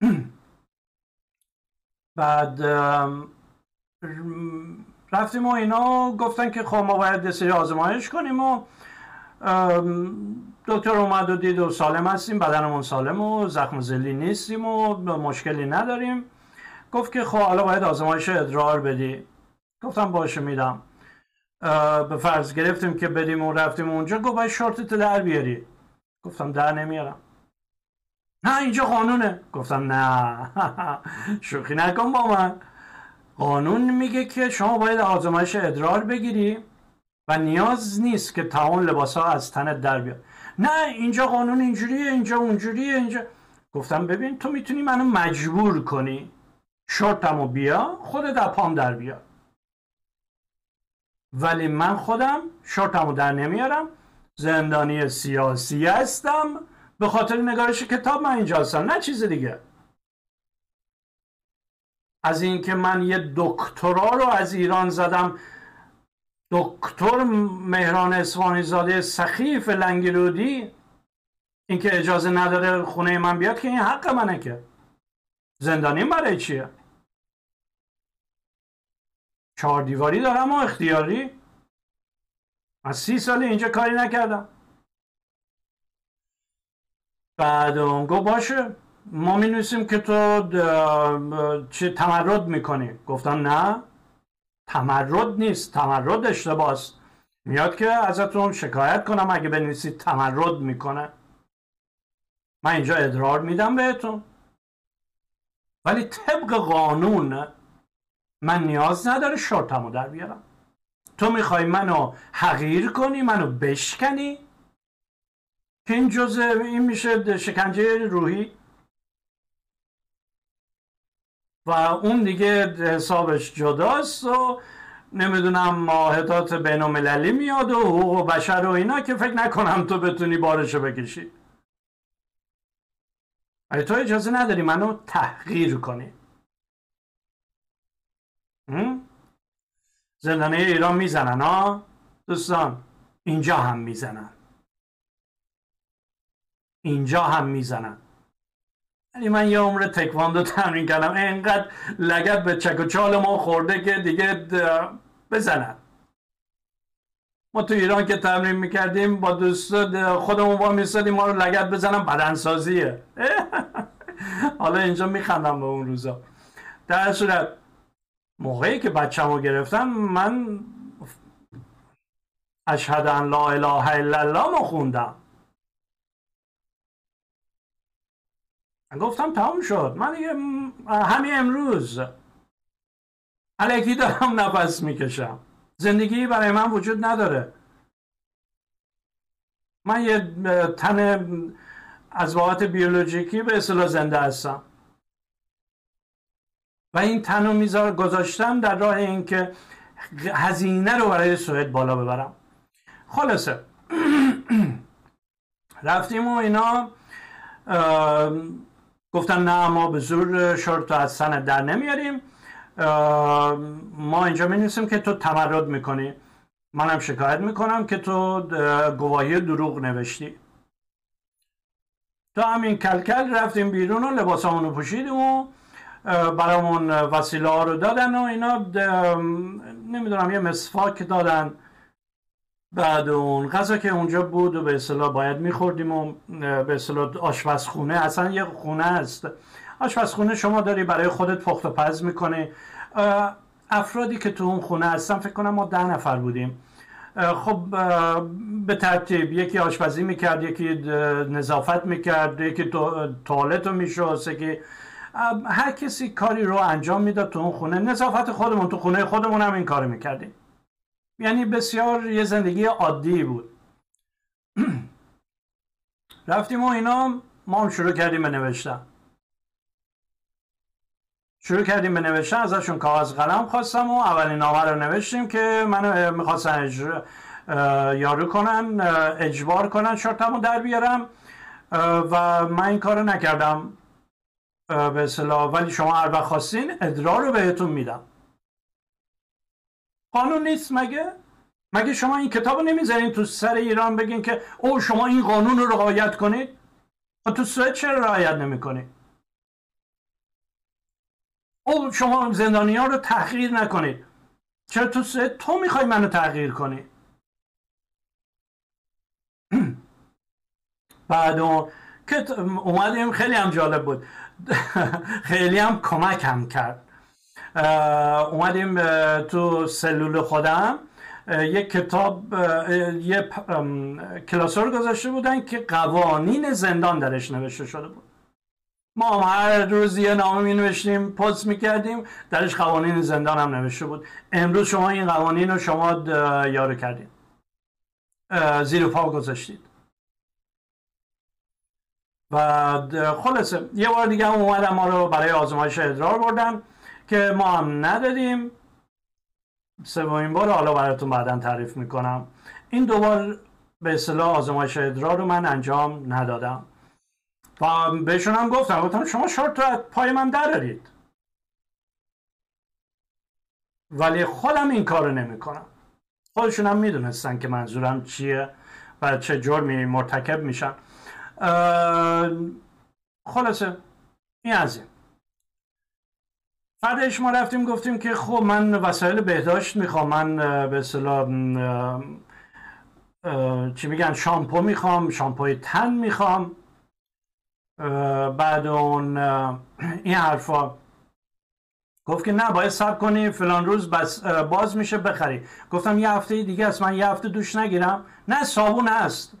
بعد رفتیم و اینا گفتن که خب ما باید سری آزمایش کنیم و دکتر اومد و دید و سالم هستیم بدنمون سالم و زخم زلی نیستیم و مشکلی نداریم. گفت که خب حالا باید آزمایش ادرار بدی. گفتم باشه میدم. به فرض گرفتیم که بدیم و رفتیم اونجا گفت باید شورتت در بیاری. گفتم در نمیارم. نه اینجا قانونه. گفتم نه. شوخی نکن با من. قانون میگه که شما باید آزمایش ادرار بگیری و نیاز نیست که تمام لباس ها از تنت در بیاد. نه اینجا قانون اینجوریه اینجا اونجوریه اینجا. گفتم ببین تو می‌تونی منو مجبور کنی. شورتمو بیا خودت پام در بیا. ولی من خودم شورتمو در نمیارم. زندانی سیاسی هستم. به خاطر نگارش کتاب من اینجا هستم. نه چیز دیگه. از اینکه من یه دکترا رو از ایران زدم. دکتر مهران اسوانی زاده سخیف لنگرودی اینکه اجازه نداره خونه من بیاد که این حق منه که. زندانی برای چیه؟ چهار دیواری دارم و اختیاری. از سی سال اینجا کاری نکردم. بعد اون گو باشه ما می نویسیم که تو چه تمرد می‌کنی. گفتم نه تمرد نیست تمرد اشتباه میاد که ازتون شکایت کنم اگه بنویسید تمرد می‌کنه. من اینجا ادرار میدم بهتون. ولی طبق قانون من نیاز نداره شرطمو در بیارم. تو می‌خوای منو حقیر کنی منو بشکنی؟ که این جزء این میشه شکنجه روحی. و اون دیگه حسابش جداست و نمی‌دونم ماهدات بین المللی میاد و حقوق بشر و اینا که فکر نکنم تو بتونی بارشو بکشی. ولی تو اجازه نداری منو تحقیر کنی. زندانه ایران می‌زنن ها دوستان اینجا هم می‌زنن. اینجا هم می‌زنن. یعنی من یه عمر تکواندو تمرین کردم. اینقدر لگت به چک و چال ما خورده که دیگه بزنن. ما تو ایران که تمرین می‌کردیم با دوست خودمون با میستادیم ما رو لگت بزنم بدنسازیه. حالا اینجا میخندم به اون روزا. در صورت موقعی که بچه‌مو گرفتم من اشهد ان لا اله الا الله خوندم. گفتم تمام شد. من دیگه همین امروز علکی دارم نفس می‌کشم. زندگی برای من وجود نداره. من یه تن از واقعات بیولوژیکی به اصطلاح زنده هستم. و این تن رو میذار گذاشتم در راه اینکه هزینه رو برای سوئد بالا ببرم. خلاصه. رفتیم و اینا گفتن نه ما به زور شرط از سند در نمیاریم. ما اینجا می که تو تمرد می‌کنی. منم شکایت می‌کنم که تو گواهی دروغ نوشتی. تو همین کلکل رفتیم بیرون و لباسامون رو پوشیدیم و برامون وسیله ها رو دادن و اینا نمی‌دونم یه مسواک دادن. بعد اون غذا که اونجا بود و به اصطلاح باید میخوردیم و به اصطلاح آشپزخونه اصلا یه خونه است. آشپزخونه شما داری برای خودت پخت و پز می‌کنی. افرادی که تو اون خونه هستن فکر کنم ما ده نفر بودیم. خب به ترتیب یکی آشپزی می‌کرد یکی نظافت می‌کرد یکی توالت رو میشست یکی هر کسی کاری رو انجام می‌داد تو اون خونه نظافت خودمون تو خونه خودمون هم این کار می‌کردیم. یعنی بسیار یه زندگی عادی بود. رفتیم و اینا ما هم شروع کردیم به نوشتن. شروع کردیم به نوشتن ازشون کاغذ قلم خواستم و اولین نامه رو نوشتیم که منو می‌خواستن یارو کنن اجبار کنن شرطم رو در بیارم. و من این کارو نکردم. به اصطلاح ولی شما هر وقت خواستین ادرار رو بهتون میدم. قانون نیست مگه؟ مگه شما این کتاب رو نمی‌ذارین تو سر ایران بگین که او شما این قانون رو رعایت کنید؟ و تو سوئد چرا رعایت نمی‌کنید؟ او شما زندانی ها رو تحقیر نکنید. چرا تو سوئد تو می‌خوای منو تغییر کنی؟ بعد اومدیم خیلی هم جالب بود. خیلی هم کمک هم کرد. اومدیم تو سلول خودم. یک کتاب یه کلاسور گذاشته بودن که قوانین زندان درش نوشته شده بود. ما هر روز یه نامه می نوشتیم پست می کردیم درش قوانین زندان هم نوشته بود. امروز شما این قوانین رو شما یارو کردید زیر پا گذاشتید و خلاصه یه بار دیگه هم اومدم ما رو برای آزمایش ادرار بردن که ما هم ندادیم. سومین بار حالا براتون بعدا تعریف می‌کنم. این دوبار به اصطلاح آزمایش ادرار رو من انجام ندادم. و بهشون هم گفتم گفتم شما شورت رو پای من درارید. ولی خودم این کارو نمی‌کنم. خودشون هم می‌دونستن که منظورم چیه و چه جرمی مرتکب میشن. خلاصه این از این. فردش ما رفتیم گفتیم که خب من وسایل بهداشت می‌خوام من به اصطلاح چی میگن شامپو می‌خوام شامپوی تن می‌خوام. بعد اون این حرفا. گفت که نه باید سب کنی فلان روز بس باز میشه بخری. گفتم یه هفته دیگه است من یه هفته دوش نگیرم. نه صابون هست.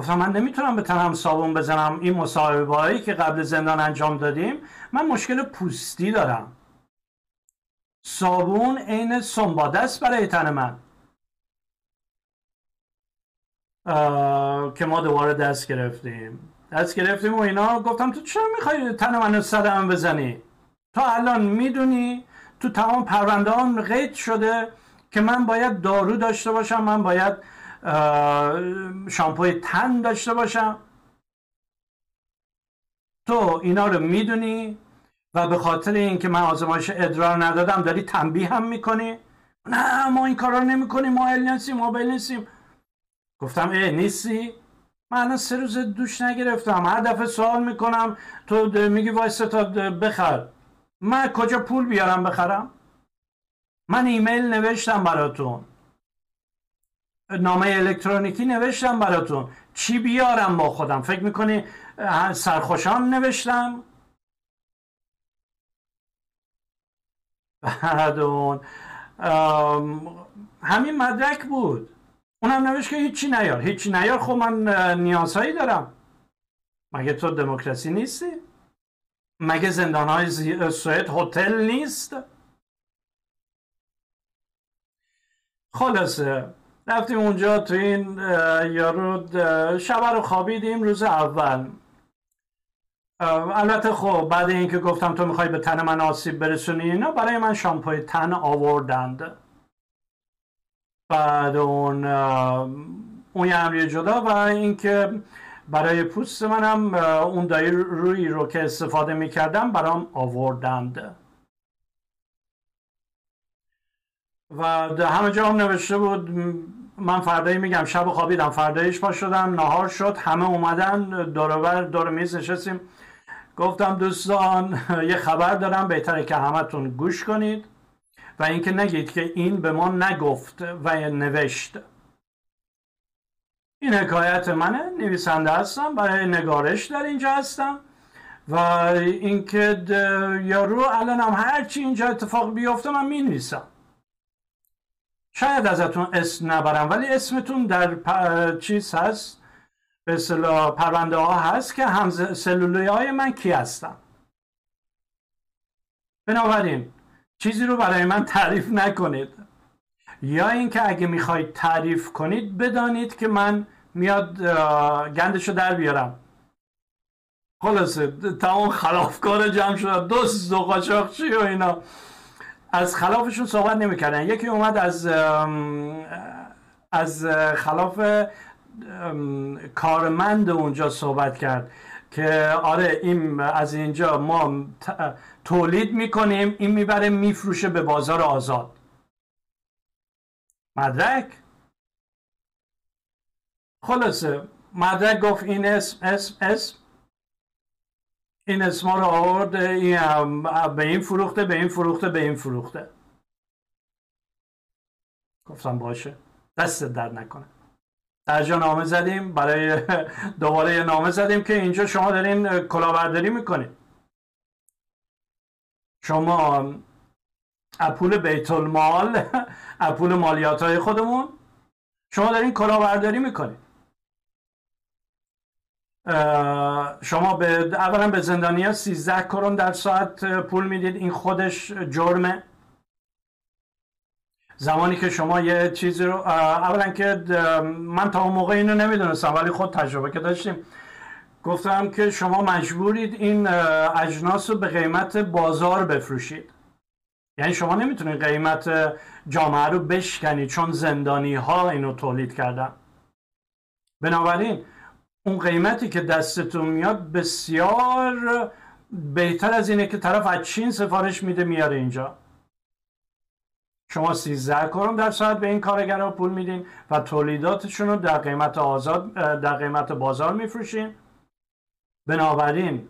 گفتم من نمی‌تونم به تنم صابون بزنم این مصاحبه هایی که قبل زندان انجام دادیم. من مشکل پوستی دارم. صابون عین سنباده است برای تن من. که ما دوباره دست گرفتیم. دست گرفتیم و اینا. گفتم تو چرا می‌خوای تن منو صدم بزنی؟ تا الان می‌دونی تو تمام پرونده قید شده که من باید دارو داشته باشم من باید شامپوی تن داشته باشم. تو اینا رو می‌دونی و به خاطر اینکه من آزمایش ادرار ندادم داری تنبیه هم می‌کنی؟ نه ما این کارا رو نمی‌کنیم ما ال نیستیم ما نیستیم گفتم ای نیستی؟ من سه روز دوش نگرفتم. هر دفعه سوال می‌کنم تو میگی وایستا تا بخر. من کجا پول بیارم بخرم؟ من ایمیل نوشتم براتون. نامه الکترونیکی نوشتم براتون. چی بیارم با خودم؟ فکر می‌کنی سرخوشان نوشتم؟ بعد اون همین مدرک بود. اونم نوشت که هیچی نیار. هیچی نیار. خب من نیازهایی دارم. مگه تو دموکراسی نیستی؟ مگه زندان های سوئد هتل نیست؟ خلاصه رفتیم اونجا تو این یارو شب رو خوابیدیم روز اول. البته خب بعد اینکه گفتم تو می‌خوای به تن من آسیب برسونی اینا برای من شامپوی تن آوردند. بعد اون اون یه جدا و اینکه برای پوست منم اون دایی روی رو که استفاده می‌کردم برام آوردند. و همه جا هم نوشته بود من فردایی میگم شب خوابیدم فردایش پا شدم نهار شد همه اومدن دور دور میز نشستیم. گفتم دوستان یه خبر دارم بهتره که همتون گوش کنید و اینکه نگید که این به ما نگفت و نوشت. این حکایت منه نویسنده هستم برای نگارش در اینجا هستم و اینکه یارو الان هم هرچی اینجا اتفاق بیفته من می نویسم شاید ازتون اسم نبرم ولی اسمتون در چیز هست؟ به اصطلاح پرونده ها هست که هم سلولی های من کی هستم بنابراین چیزی رو برای من تعریف نکنید. یا اینکه اگه می‌خواید تعریف کنید بدانید که من میاد گندش رو در بیارم. خلاصه تمام خلافکار جمع شد دوست و قاچاقچی و اینا. از خلافشون صحبت نمی‌کردن. یکی اومد از از خلاف کارمند اونجا صحبت کرد که آره این از اینجا ما تولید می‌کنیم این می‌بره میفروشه به بازار آزاد. مدرک؟ خلاصه مدرک گفت این اسم اسم اسم. این اسما رو آورد به این فروخته به این فروخته به این فروخته. گفتم باشه دست در نکنه. درجا نامه زدیم برای دوباره یه نامه زدیم که اینجا شما دارین کلاهبرداری می‌کنید شما اپول بیت المال اپول مالیات های خودمون شما دارین کلاهبرداری می‌کنید شما به اولا به زندانی 13 کرون در ساعت پول می‌دید. این خودش جرمه. زمانی که شما یه چیزی رو اولا که من تا اون موقع اینو نمی‌دونستم ولی خود تجربه که داشتیم. گفتم که شما مجبورید این اجناس رو به قیمت بازار بفروشید. یعنی شما نمی‌تونید قیمت جامعه رو بشکنید چون زندانی ها اینو تولید کردن. بنابراین اون قیمتی که دستتون میاد بسیار بهتر از اینه که طرف از چین سفارش میده میاره اینجا. شما 13 کرون در ساعت به این کارگرها پول میدین و تولیداتشون رو در قیمت آزاد در قیمت بازار میفروشین. بنابراین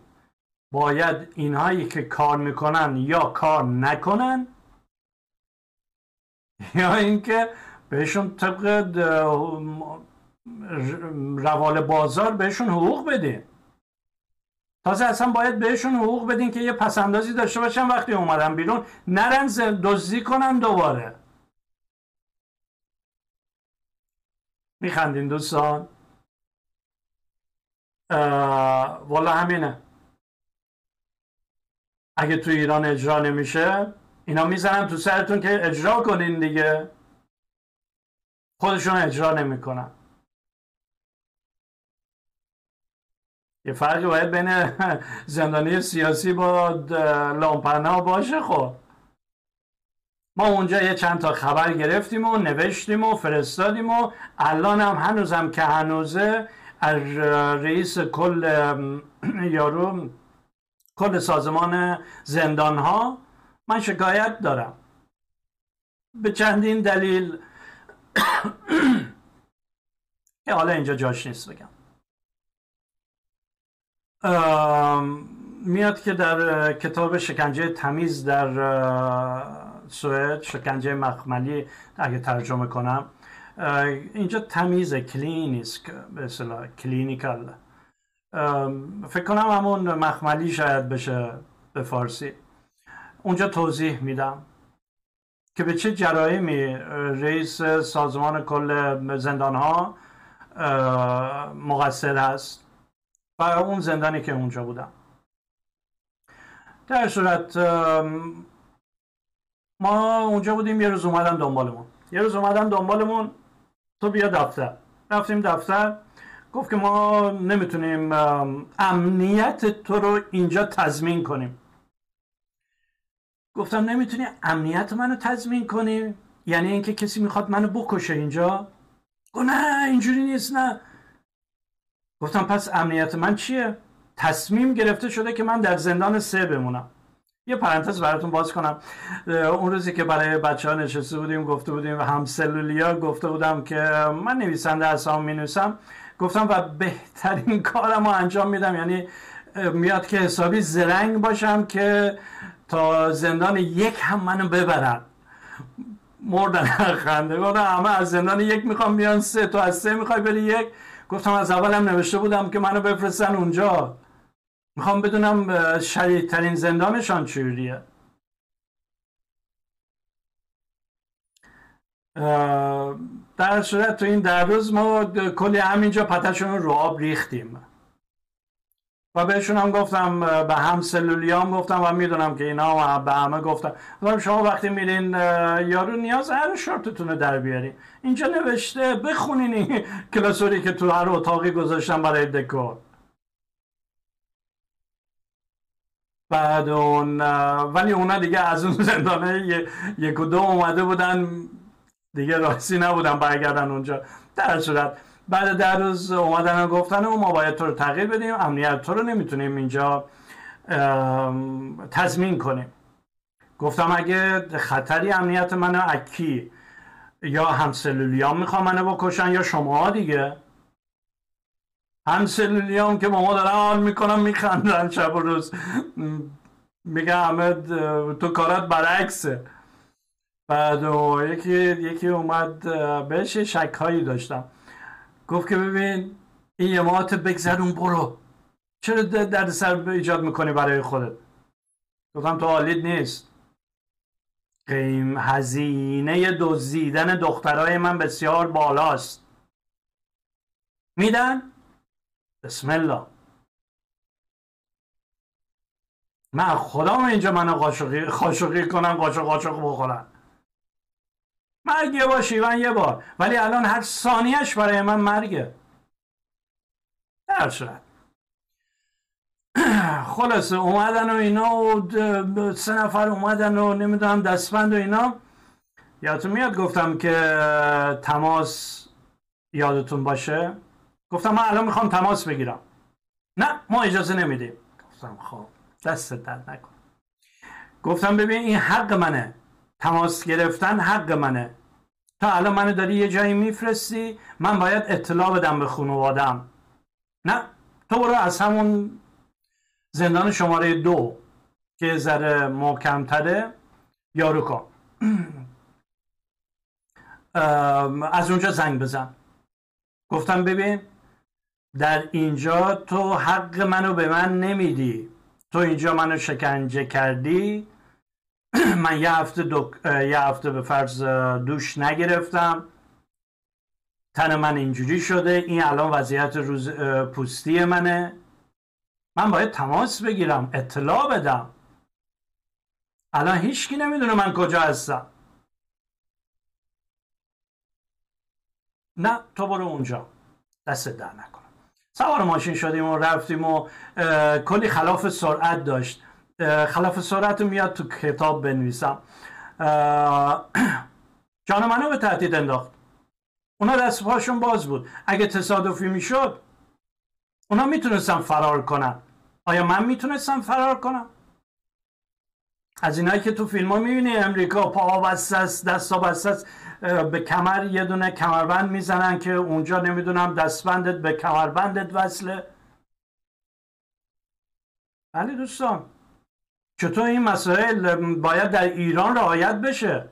باید اینهایی که کار می‌کنن یا کار نکنن یا اینکه بهشون طبق روال بازار بهشون حقوق بدین. تازه اصلا باید بهشون حقوق بدین که یه پسندازی داشته باشن وقتی اومدن بیرون نرن دزدی کنن دوباره. میخندین دوستان؟ والا همینه. اگه تو ایران اجرا نمیشه اینا می‌زنن تو سرتون که اجرا کنین دیگه. خودشون اجرا نمی‌کنن. یه فرقی باید بین زندانی سیاسی با لامپنا باشه خب. ما اونجا یه چند تا خبر گرفتیم و نوشتیم و فرستادیم و الان هم هنوزم که هنوزه از رئیس کل یارو کل سازمان زندان ها من شکایت دارم. به چندین دلیل که حالا اینجا جاش نیست بگم. میاد که در کتاب شکنجه تمیز در سوئد شکنجه مخملی اگه ترجمه کنم. اینجا تمیز klinisk به اصطلاح clinical. فکر کنم همون مخملی شاید بشه به فارسی. اونجا توضیح میدم که به چه جرایمی رئیس سازمان کل زندان ها مقصر هست. و اون زندانی که اونجا بودم. در صورت ما اونجا بودیم یه روز اومدن دنبالمون. یه روز اومدن دنبالمون تو بیا دفتر. رفتیم دفتر. گفت که ما نمی‌تونیم امنیت تو رو اینجا تضمین کنیم. گفتم نمی‌تونی امنیت منو تضمین کنی؟ یعنی اینکه کسی می‌خواد منو بکشه اینجا؟ گفت نه اینجوری نیست نه. گفتم پس امنیت من چیه؟ تصمیم گرفته شده که من در زندان سه بمونم. یه پرانتز براتون باز کنم. اون روزی که برای بچه ها نشسته بودیم گفته بودیم و هم سلولیا گفته بودم که من نویسنده هستم می نویسم گفتم و بهترین کارم رو انجام میدم. یعنی میاد که حسابی زرنگ باشم که تا زندان یک هم منو ببرن. مردن خنده. گفتم همه از زندان یک می‌خوام بیان سه تو از سه می‌خوای بری یک. گفتم از اولم نوشته بودم که منو بفرستن اونجا. می‌خوام بدونم شدیدترین زندانشان چجوریه؟ در صورت تو این در روز ما کلی همینجا پتشون رو آب ریختیم. و بهشون هم گفتم به هم سلولیام گفتم و می‌دونم که اینا به همه گفتم شما وقتی میرین یارو نیاز هر شورتتون رو در بیارین اینجا نوشته بخونین این کلاسوری که تو هر اتاقی گذاشتم برای دکور. بعد اون ولی اونا دیگه از اون زندانه یک و دو اومده بودن. دیگه راستی نبودن برگردن اونجا. در صورت بعد در روز اومدن و گفتن ما باید تو رو تغییر بدیم امنیت تو رو نمی‌تونیم اینجا تضمین کنیم. گفتم اگه خطری امنیت منو اکی یا همسلولیان می‌خوام منو بکشن یا شما دیگه. همسلولیان که با ما دارن حال می‌کنن میخندن شب و روز. میگه همه تو کارات برعکسه. بعد یکی یکی اومد بهش شک هایی داشتم. گفت که ببین این یه مات بگذرون برو. چرا درد سر ایجاد می‌کنی برای خودت؟ گفتم تو حالید نیست. قیم هزینه دزدیدن دخترای من بسیار بالاست. میدن؟ بسم الله. من خدا اینجا منو قاشقی خاشقی کنم قاشق قاشق بخورم. مرگ یه بار شیون یه بار. ولی الان هر ثانیهش برای من مرگه. در صورت. خلاصه اومدن و اینا و سه نفر اومدن و نمی‌دونم دستبند و اینا. یادتون میاد گفتم که تماس یادتون باشه؟ گفتم من الان می‌خوام تماس بگیرم. نه ما اجازه نمیدیم. گفتم خب دست درد نکن گفتم ببین این حق منه. تماس گرفتن حق منه. تا الان منو داری یه جایی میفرستی من باید اطلاع بدم به خانوادم نه تو برو از همون زندان شماره دو که ذره محکمتره یارو کن از اونجا زنگ بزن. گفتم ببین در اینجا تو حق منو به من نمیدی. تو اینجا منو شکنجه کردی. من یه هفته, یه هفته به فرض دوش نگرفتم. تن من اینجوری شده. این الان وضعیت روز پوستی منه. من باید تماس بگیرم اطلاع بدم. الان هیچکی نمی‌دونه من کجا هستم. نه تو برو اونجا. دست در نکنم سوار ماشین شدیم و رفتیم و کلی خلاف سرعت داشت. خلاف سرعت میاد تو کتاب بنویسم. جان منو به تهدید انداخت. اونا دست پاشون باز بود. اگه تصادفی می‌شد اونا می‌تونستم فرار کنم آیا من می‌تونستم فرار کنم؟ از اینایی که تو فیلم ها می‌بینی امریکا پا بسته است دستا بسته است به کمر یه دونه کمربند می‌زنن که اونجا نمی‌دونم دستبندت به کمربندت وصله. بله دوستان. چطور این مسائل باید در ایران رعایت بشه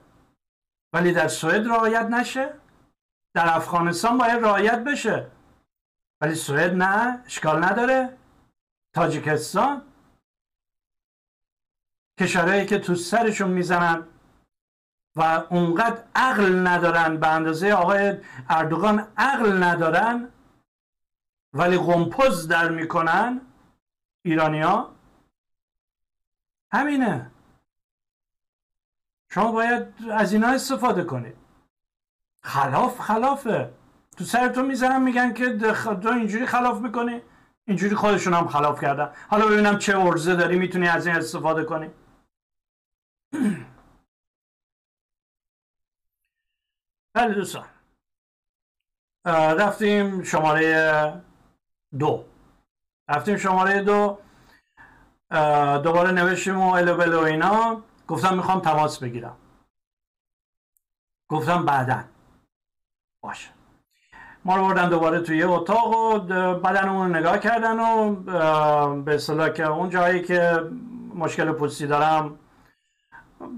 ولی در سوئد رعایت نشه. در افغانستان باید رعایت بشه. ولی سوئد نه اشکال نداره. تاجیکستان کشورهایی که تو سرشون می‌زنن و اونقدر عقل ندارن به اندازه آقای اردوغان عقل ندارن ولی غمپز در می‌کنن ایرانیا همینه. شما باید از اینا استفاده کنید. خلاف خلافه. تو سرتون می‌زنن میگن که تو اینجوری خلاف می‌کنی؟ اینجوری خودشون هم خلاف کردن. حالا ببینم چه ارزه داری می‌تونی از این استفاده کنی؟ بله دوستان. رفتیم شماره دو. رفتیم شماره دو. دوباره نوشتیم و الو و اینا. گفتم می‌خوام تماس بگیرم. گفتم بعدا. باشه ما رو بردن دوباره توی اتاق و بدن نگاه کردن و به اصطلاح که اون جایی که مشکل پوستی دارم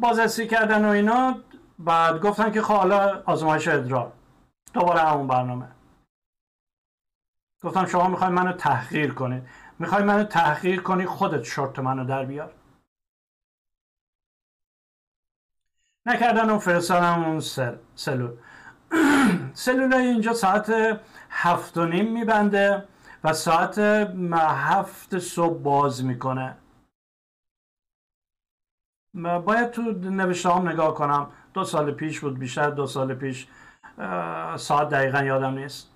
بازرسی کردن و اینا. بعد گفتن که خب حالا آزمایش ادرار. دوباره همون برنامه. گفتم شما می‌خوای منو تحقیر کنید. می‌خوای منو تحقیر کنی خودت شرط منو در بیار. نکردن و فرستادم اون سل سلول. سلول اینجا ساعت هفت و نیم میبنده و ساعت هفت صبح باز می‌کنه. باید تو نوشته هم نگاه کنم. دو سال پیش بود بیشتر دو سال پیش. ساعت دقیقا یادم نیست.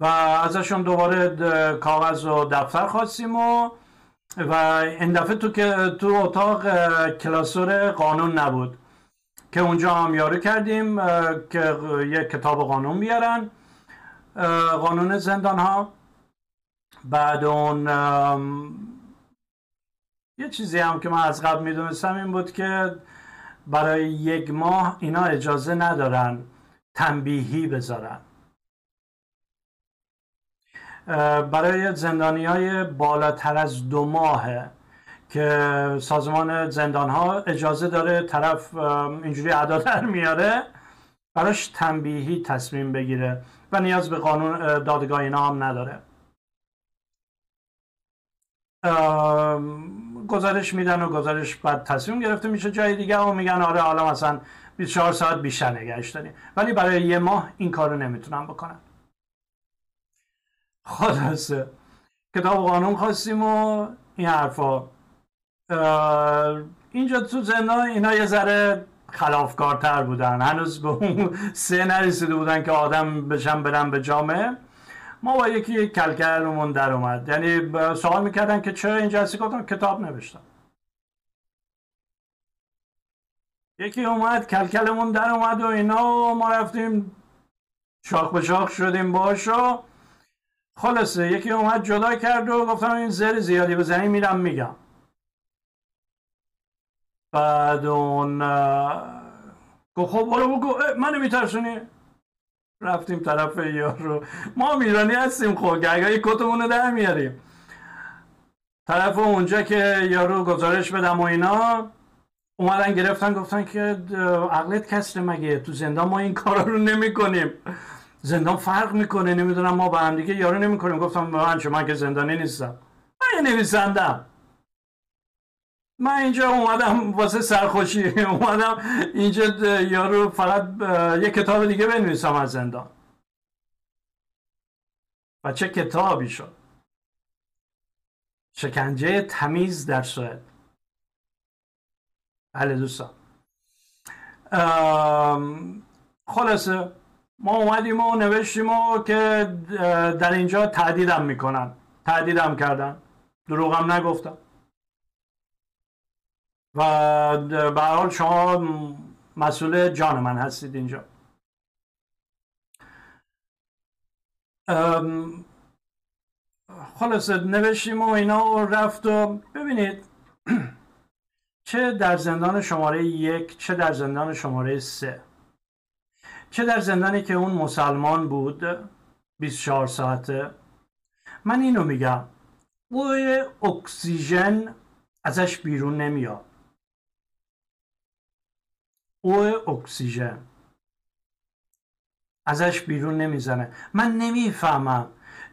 و ازشون دوباره کاغذ و دفتر خواستیم و و این دفعه تو که تو اتاق کلاسور قانون نبود. که اونجا هم یارو کردیم که یک کتاب قانون بیارن قانون زندان ها بعد اون یه چیزی هم که من از قبل می‌دونستم این بود که برای یک ماه اینا اجازه ندارن تنبیهی بذارن. برای زندانی های بالاتر از دو ماهه که سازمان زندان ها اجازه داره طرف اینجوری ادا در میاره براش تنبیهی تصمیم بگیره و نیاز به قانون دادگاه اینا هم نداره. گزارش میدن و گزارش بعد تصمیم گرفته میشه جای دیگه و میگن آره حالا مثلا 24 ساعت بیشتر نگهش داریم. ولی برای یه ماه این کارو نمی‌تونم بکنم خلاصه. کتاب قانون خواستیم و این حرفا. اینجا تو زندان اینا یه ذره خلافکارتر بودن. هنوز به اون سه نرسیده بودن که آدم بشن برن به جامعه. ما با یکی کلکلمون در اومد. یعنی سوال می‌کردن که چرا اینجا هستی؟ گفتم کتاب نوشتم. یکی اومد کلکلمون در اومد و اینا ما رفتیم شاخ به شاخ شدیم باش و خلاصه یکی اومد جدا کرد و گفتم این زر زیادی بزنی میرم میگم. بعد اون گفت خب برو بگو منو میترسونی؟ رفتیم طرف یارو. ما میرانی هستیم خب گرگای کتمونو در میاریم. طرف اونجا که یارو گزارش بدم و اینا اومدن گرفتن گفتن که عقلت کسره مگه؟ تو زندان ما این کارا رو نمی کنیم زندان فرق می‌کنه. نمی‌دونم ما با هم دیگه یارو نمی کنیم گفتم من من که زندانی نیستم. من نویسندم. من اینجا اومدم واسه سرخوشی. اومدم اینجا یارو فقط یه کتاب دیگه بنویسم از زندان. و چه کتابی شد؟ شکنجه تمیز در سوئد. بله دوستان. خلاصه ما اومدیم و نوشتیم و که در اینجا تعدیدم می‌کنن. تعدیدم کردن. دروغم نگفتم. و به حال شما مسئول جان من هستید اینجا. خلاصه نوشتیم و اینا و رفت و ببینید چه در زندان شماره یک چه در زندان شماره سه. چه در زندانی که اون مسلمان بود؟ 24 ساعته. من اینو میگم. بوی اکسیژن ازش بیرون نمیاد. او اکسیژن ازش بیرون نمی‌زنه. من نمی‌فهمم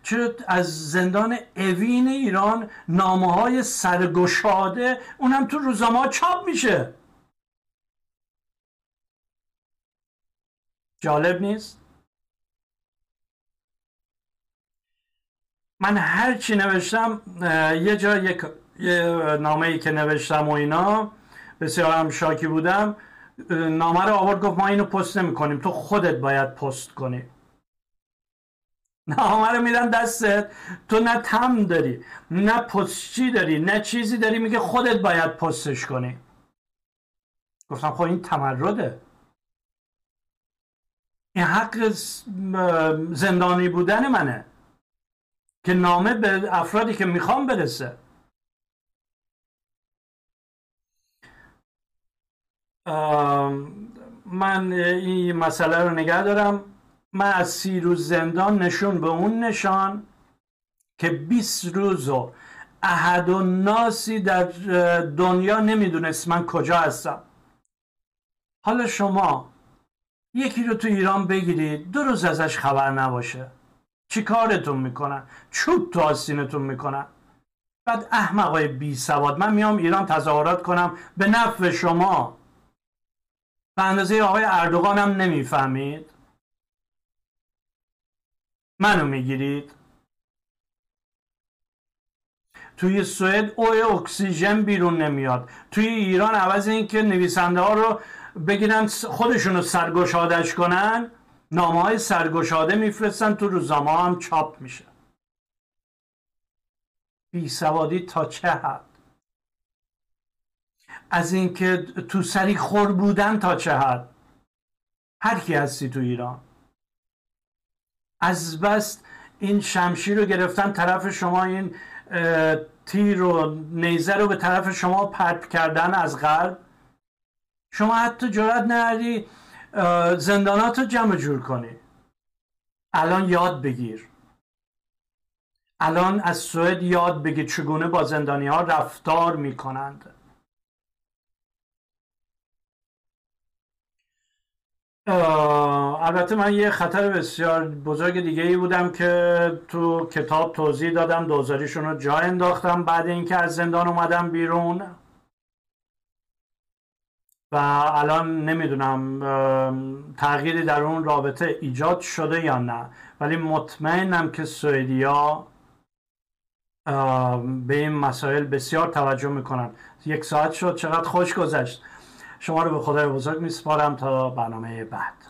چرا از زندان اوین ایران نامه های سرگشاده اونم تو روزنامه چاپ میشه. جالب نیست؟ من هرچی نوشتم یه جا یک نامه ای که نوشتم و اینا بسیار هم شاکی بودم نامه رو آورد گفت ما اینو پست نمی کنیم تو خودت باید پست کنی. نامه رو میدن دستت تو نه تم داری نه پستچی داری نه چیزی داری میگه خودت باید پستش کنی. گفتم خب این تمرده. این حق زندانی بودن منه. که نامه به افرادی که می‌خوام برسه. من این مسئله رو نگه دارم. من از سی روز زندان نشون به اون نشان که 20 روز و احد و ناسی در دنیا نمی‌دونست من کجا هستم. حالا شما یکی رو تو ایران بگیرید دو روز ازش خبر نباشه. چی کارتون می‌کنن؟ چوب تو آستینتون می‌کنن. بعد احمقای بی سواد من میام ایران تظاهرات کنم به نفع شما. به اندازه آقای اردوغان هم نمی‌فهمید. منو می‌گیرید. توی سوئد او اکسیژن بیرون نمیاد. توی ایران عوض اینکه نویسنده ها رو بگیرن خودشون رو سرگشادش کنن نامه های سرگشاده میفرستن تو روزنامه هم چاپ میشه. بی سوادی تا چه حد؟ از اینکه تو سری خور بودن تا چه حد؟ هر کی هستی تو ایران. از بس این شمشیر رو گرفتن طرف شما این تیر و نیزه رو به طرف شما پرت کردن از غرب. شما حتی جرات نداری زندانات رو جمع جور کنی. الان یاد بگیر. الان از سوئد یاد بگیر چگونه با زندانی ها رفتار می‌کنند. البته من یه خطر بسیار بزرگ دیگه ای بودم که تو کتاب توضیح دادم دوزاریشون رو جا انداختم بعد اینکه از زندان اومدم بیرون. و الان نمی‌دونم تغییری در اون رابطه ایجاد شده یا نه. ولی مطمئنم که سوئدیا به این مسائل بسیار توجه می‌کنن. یک ساعت شد چقدر خوش گذشت. شما رو به خدای بزرگ میسپارم تا برنامه بعد.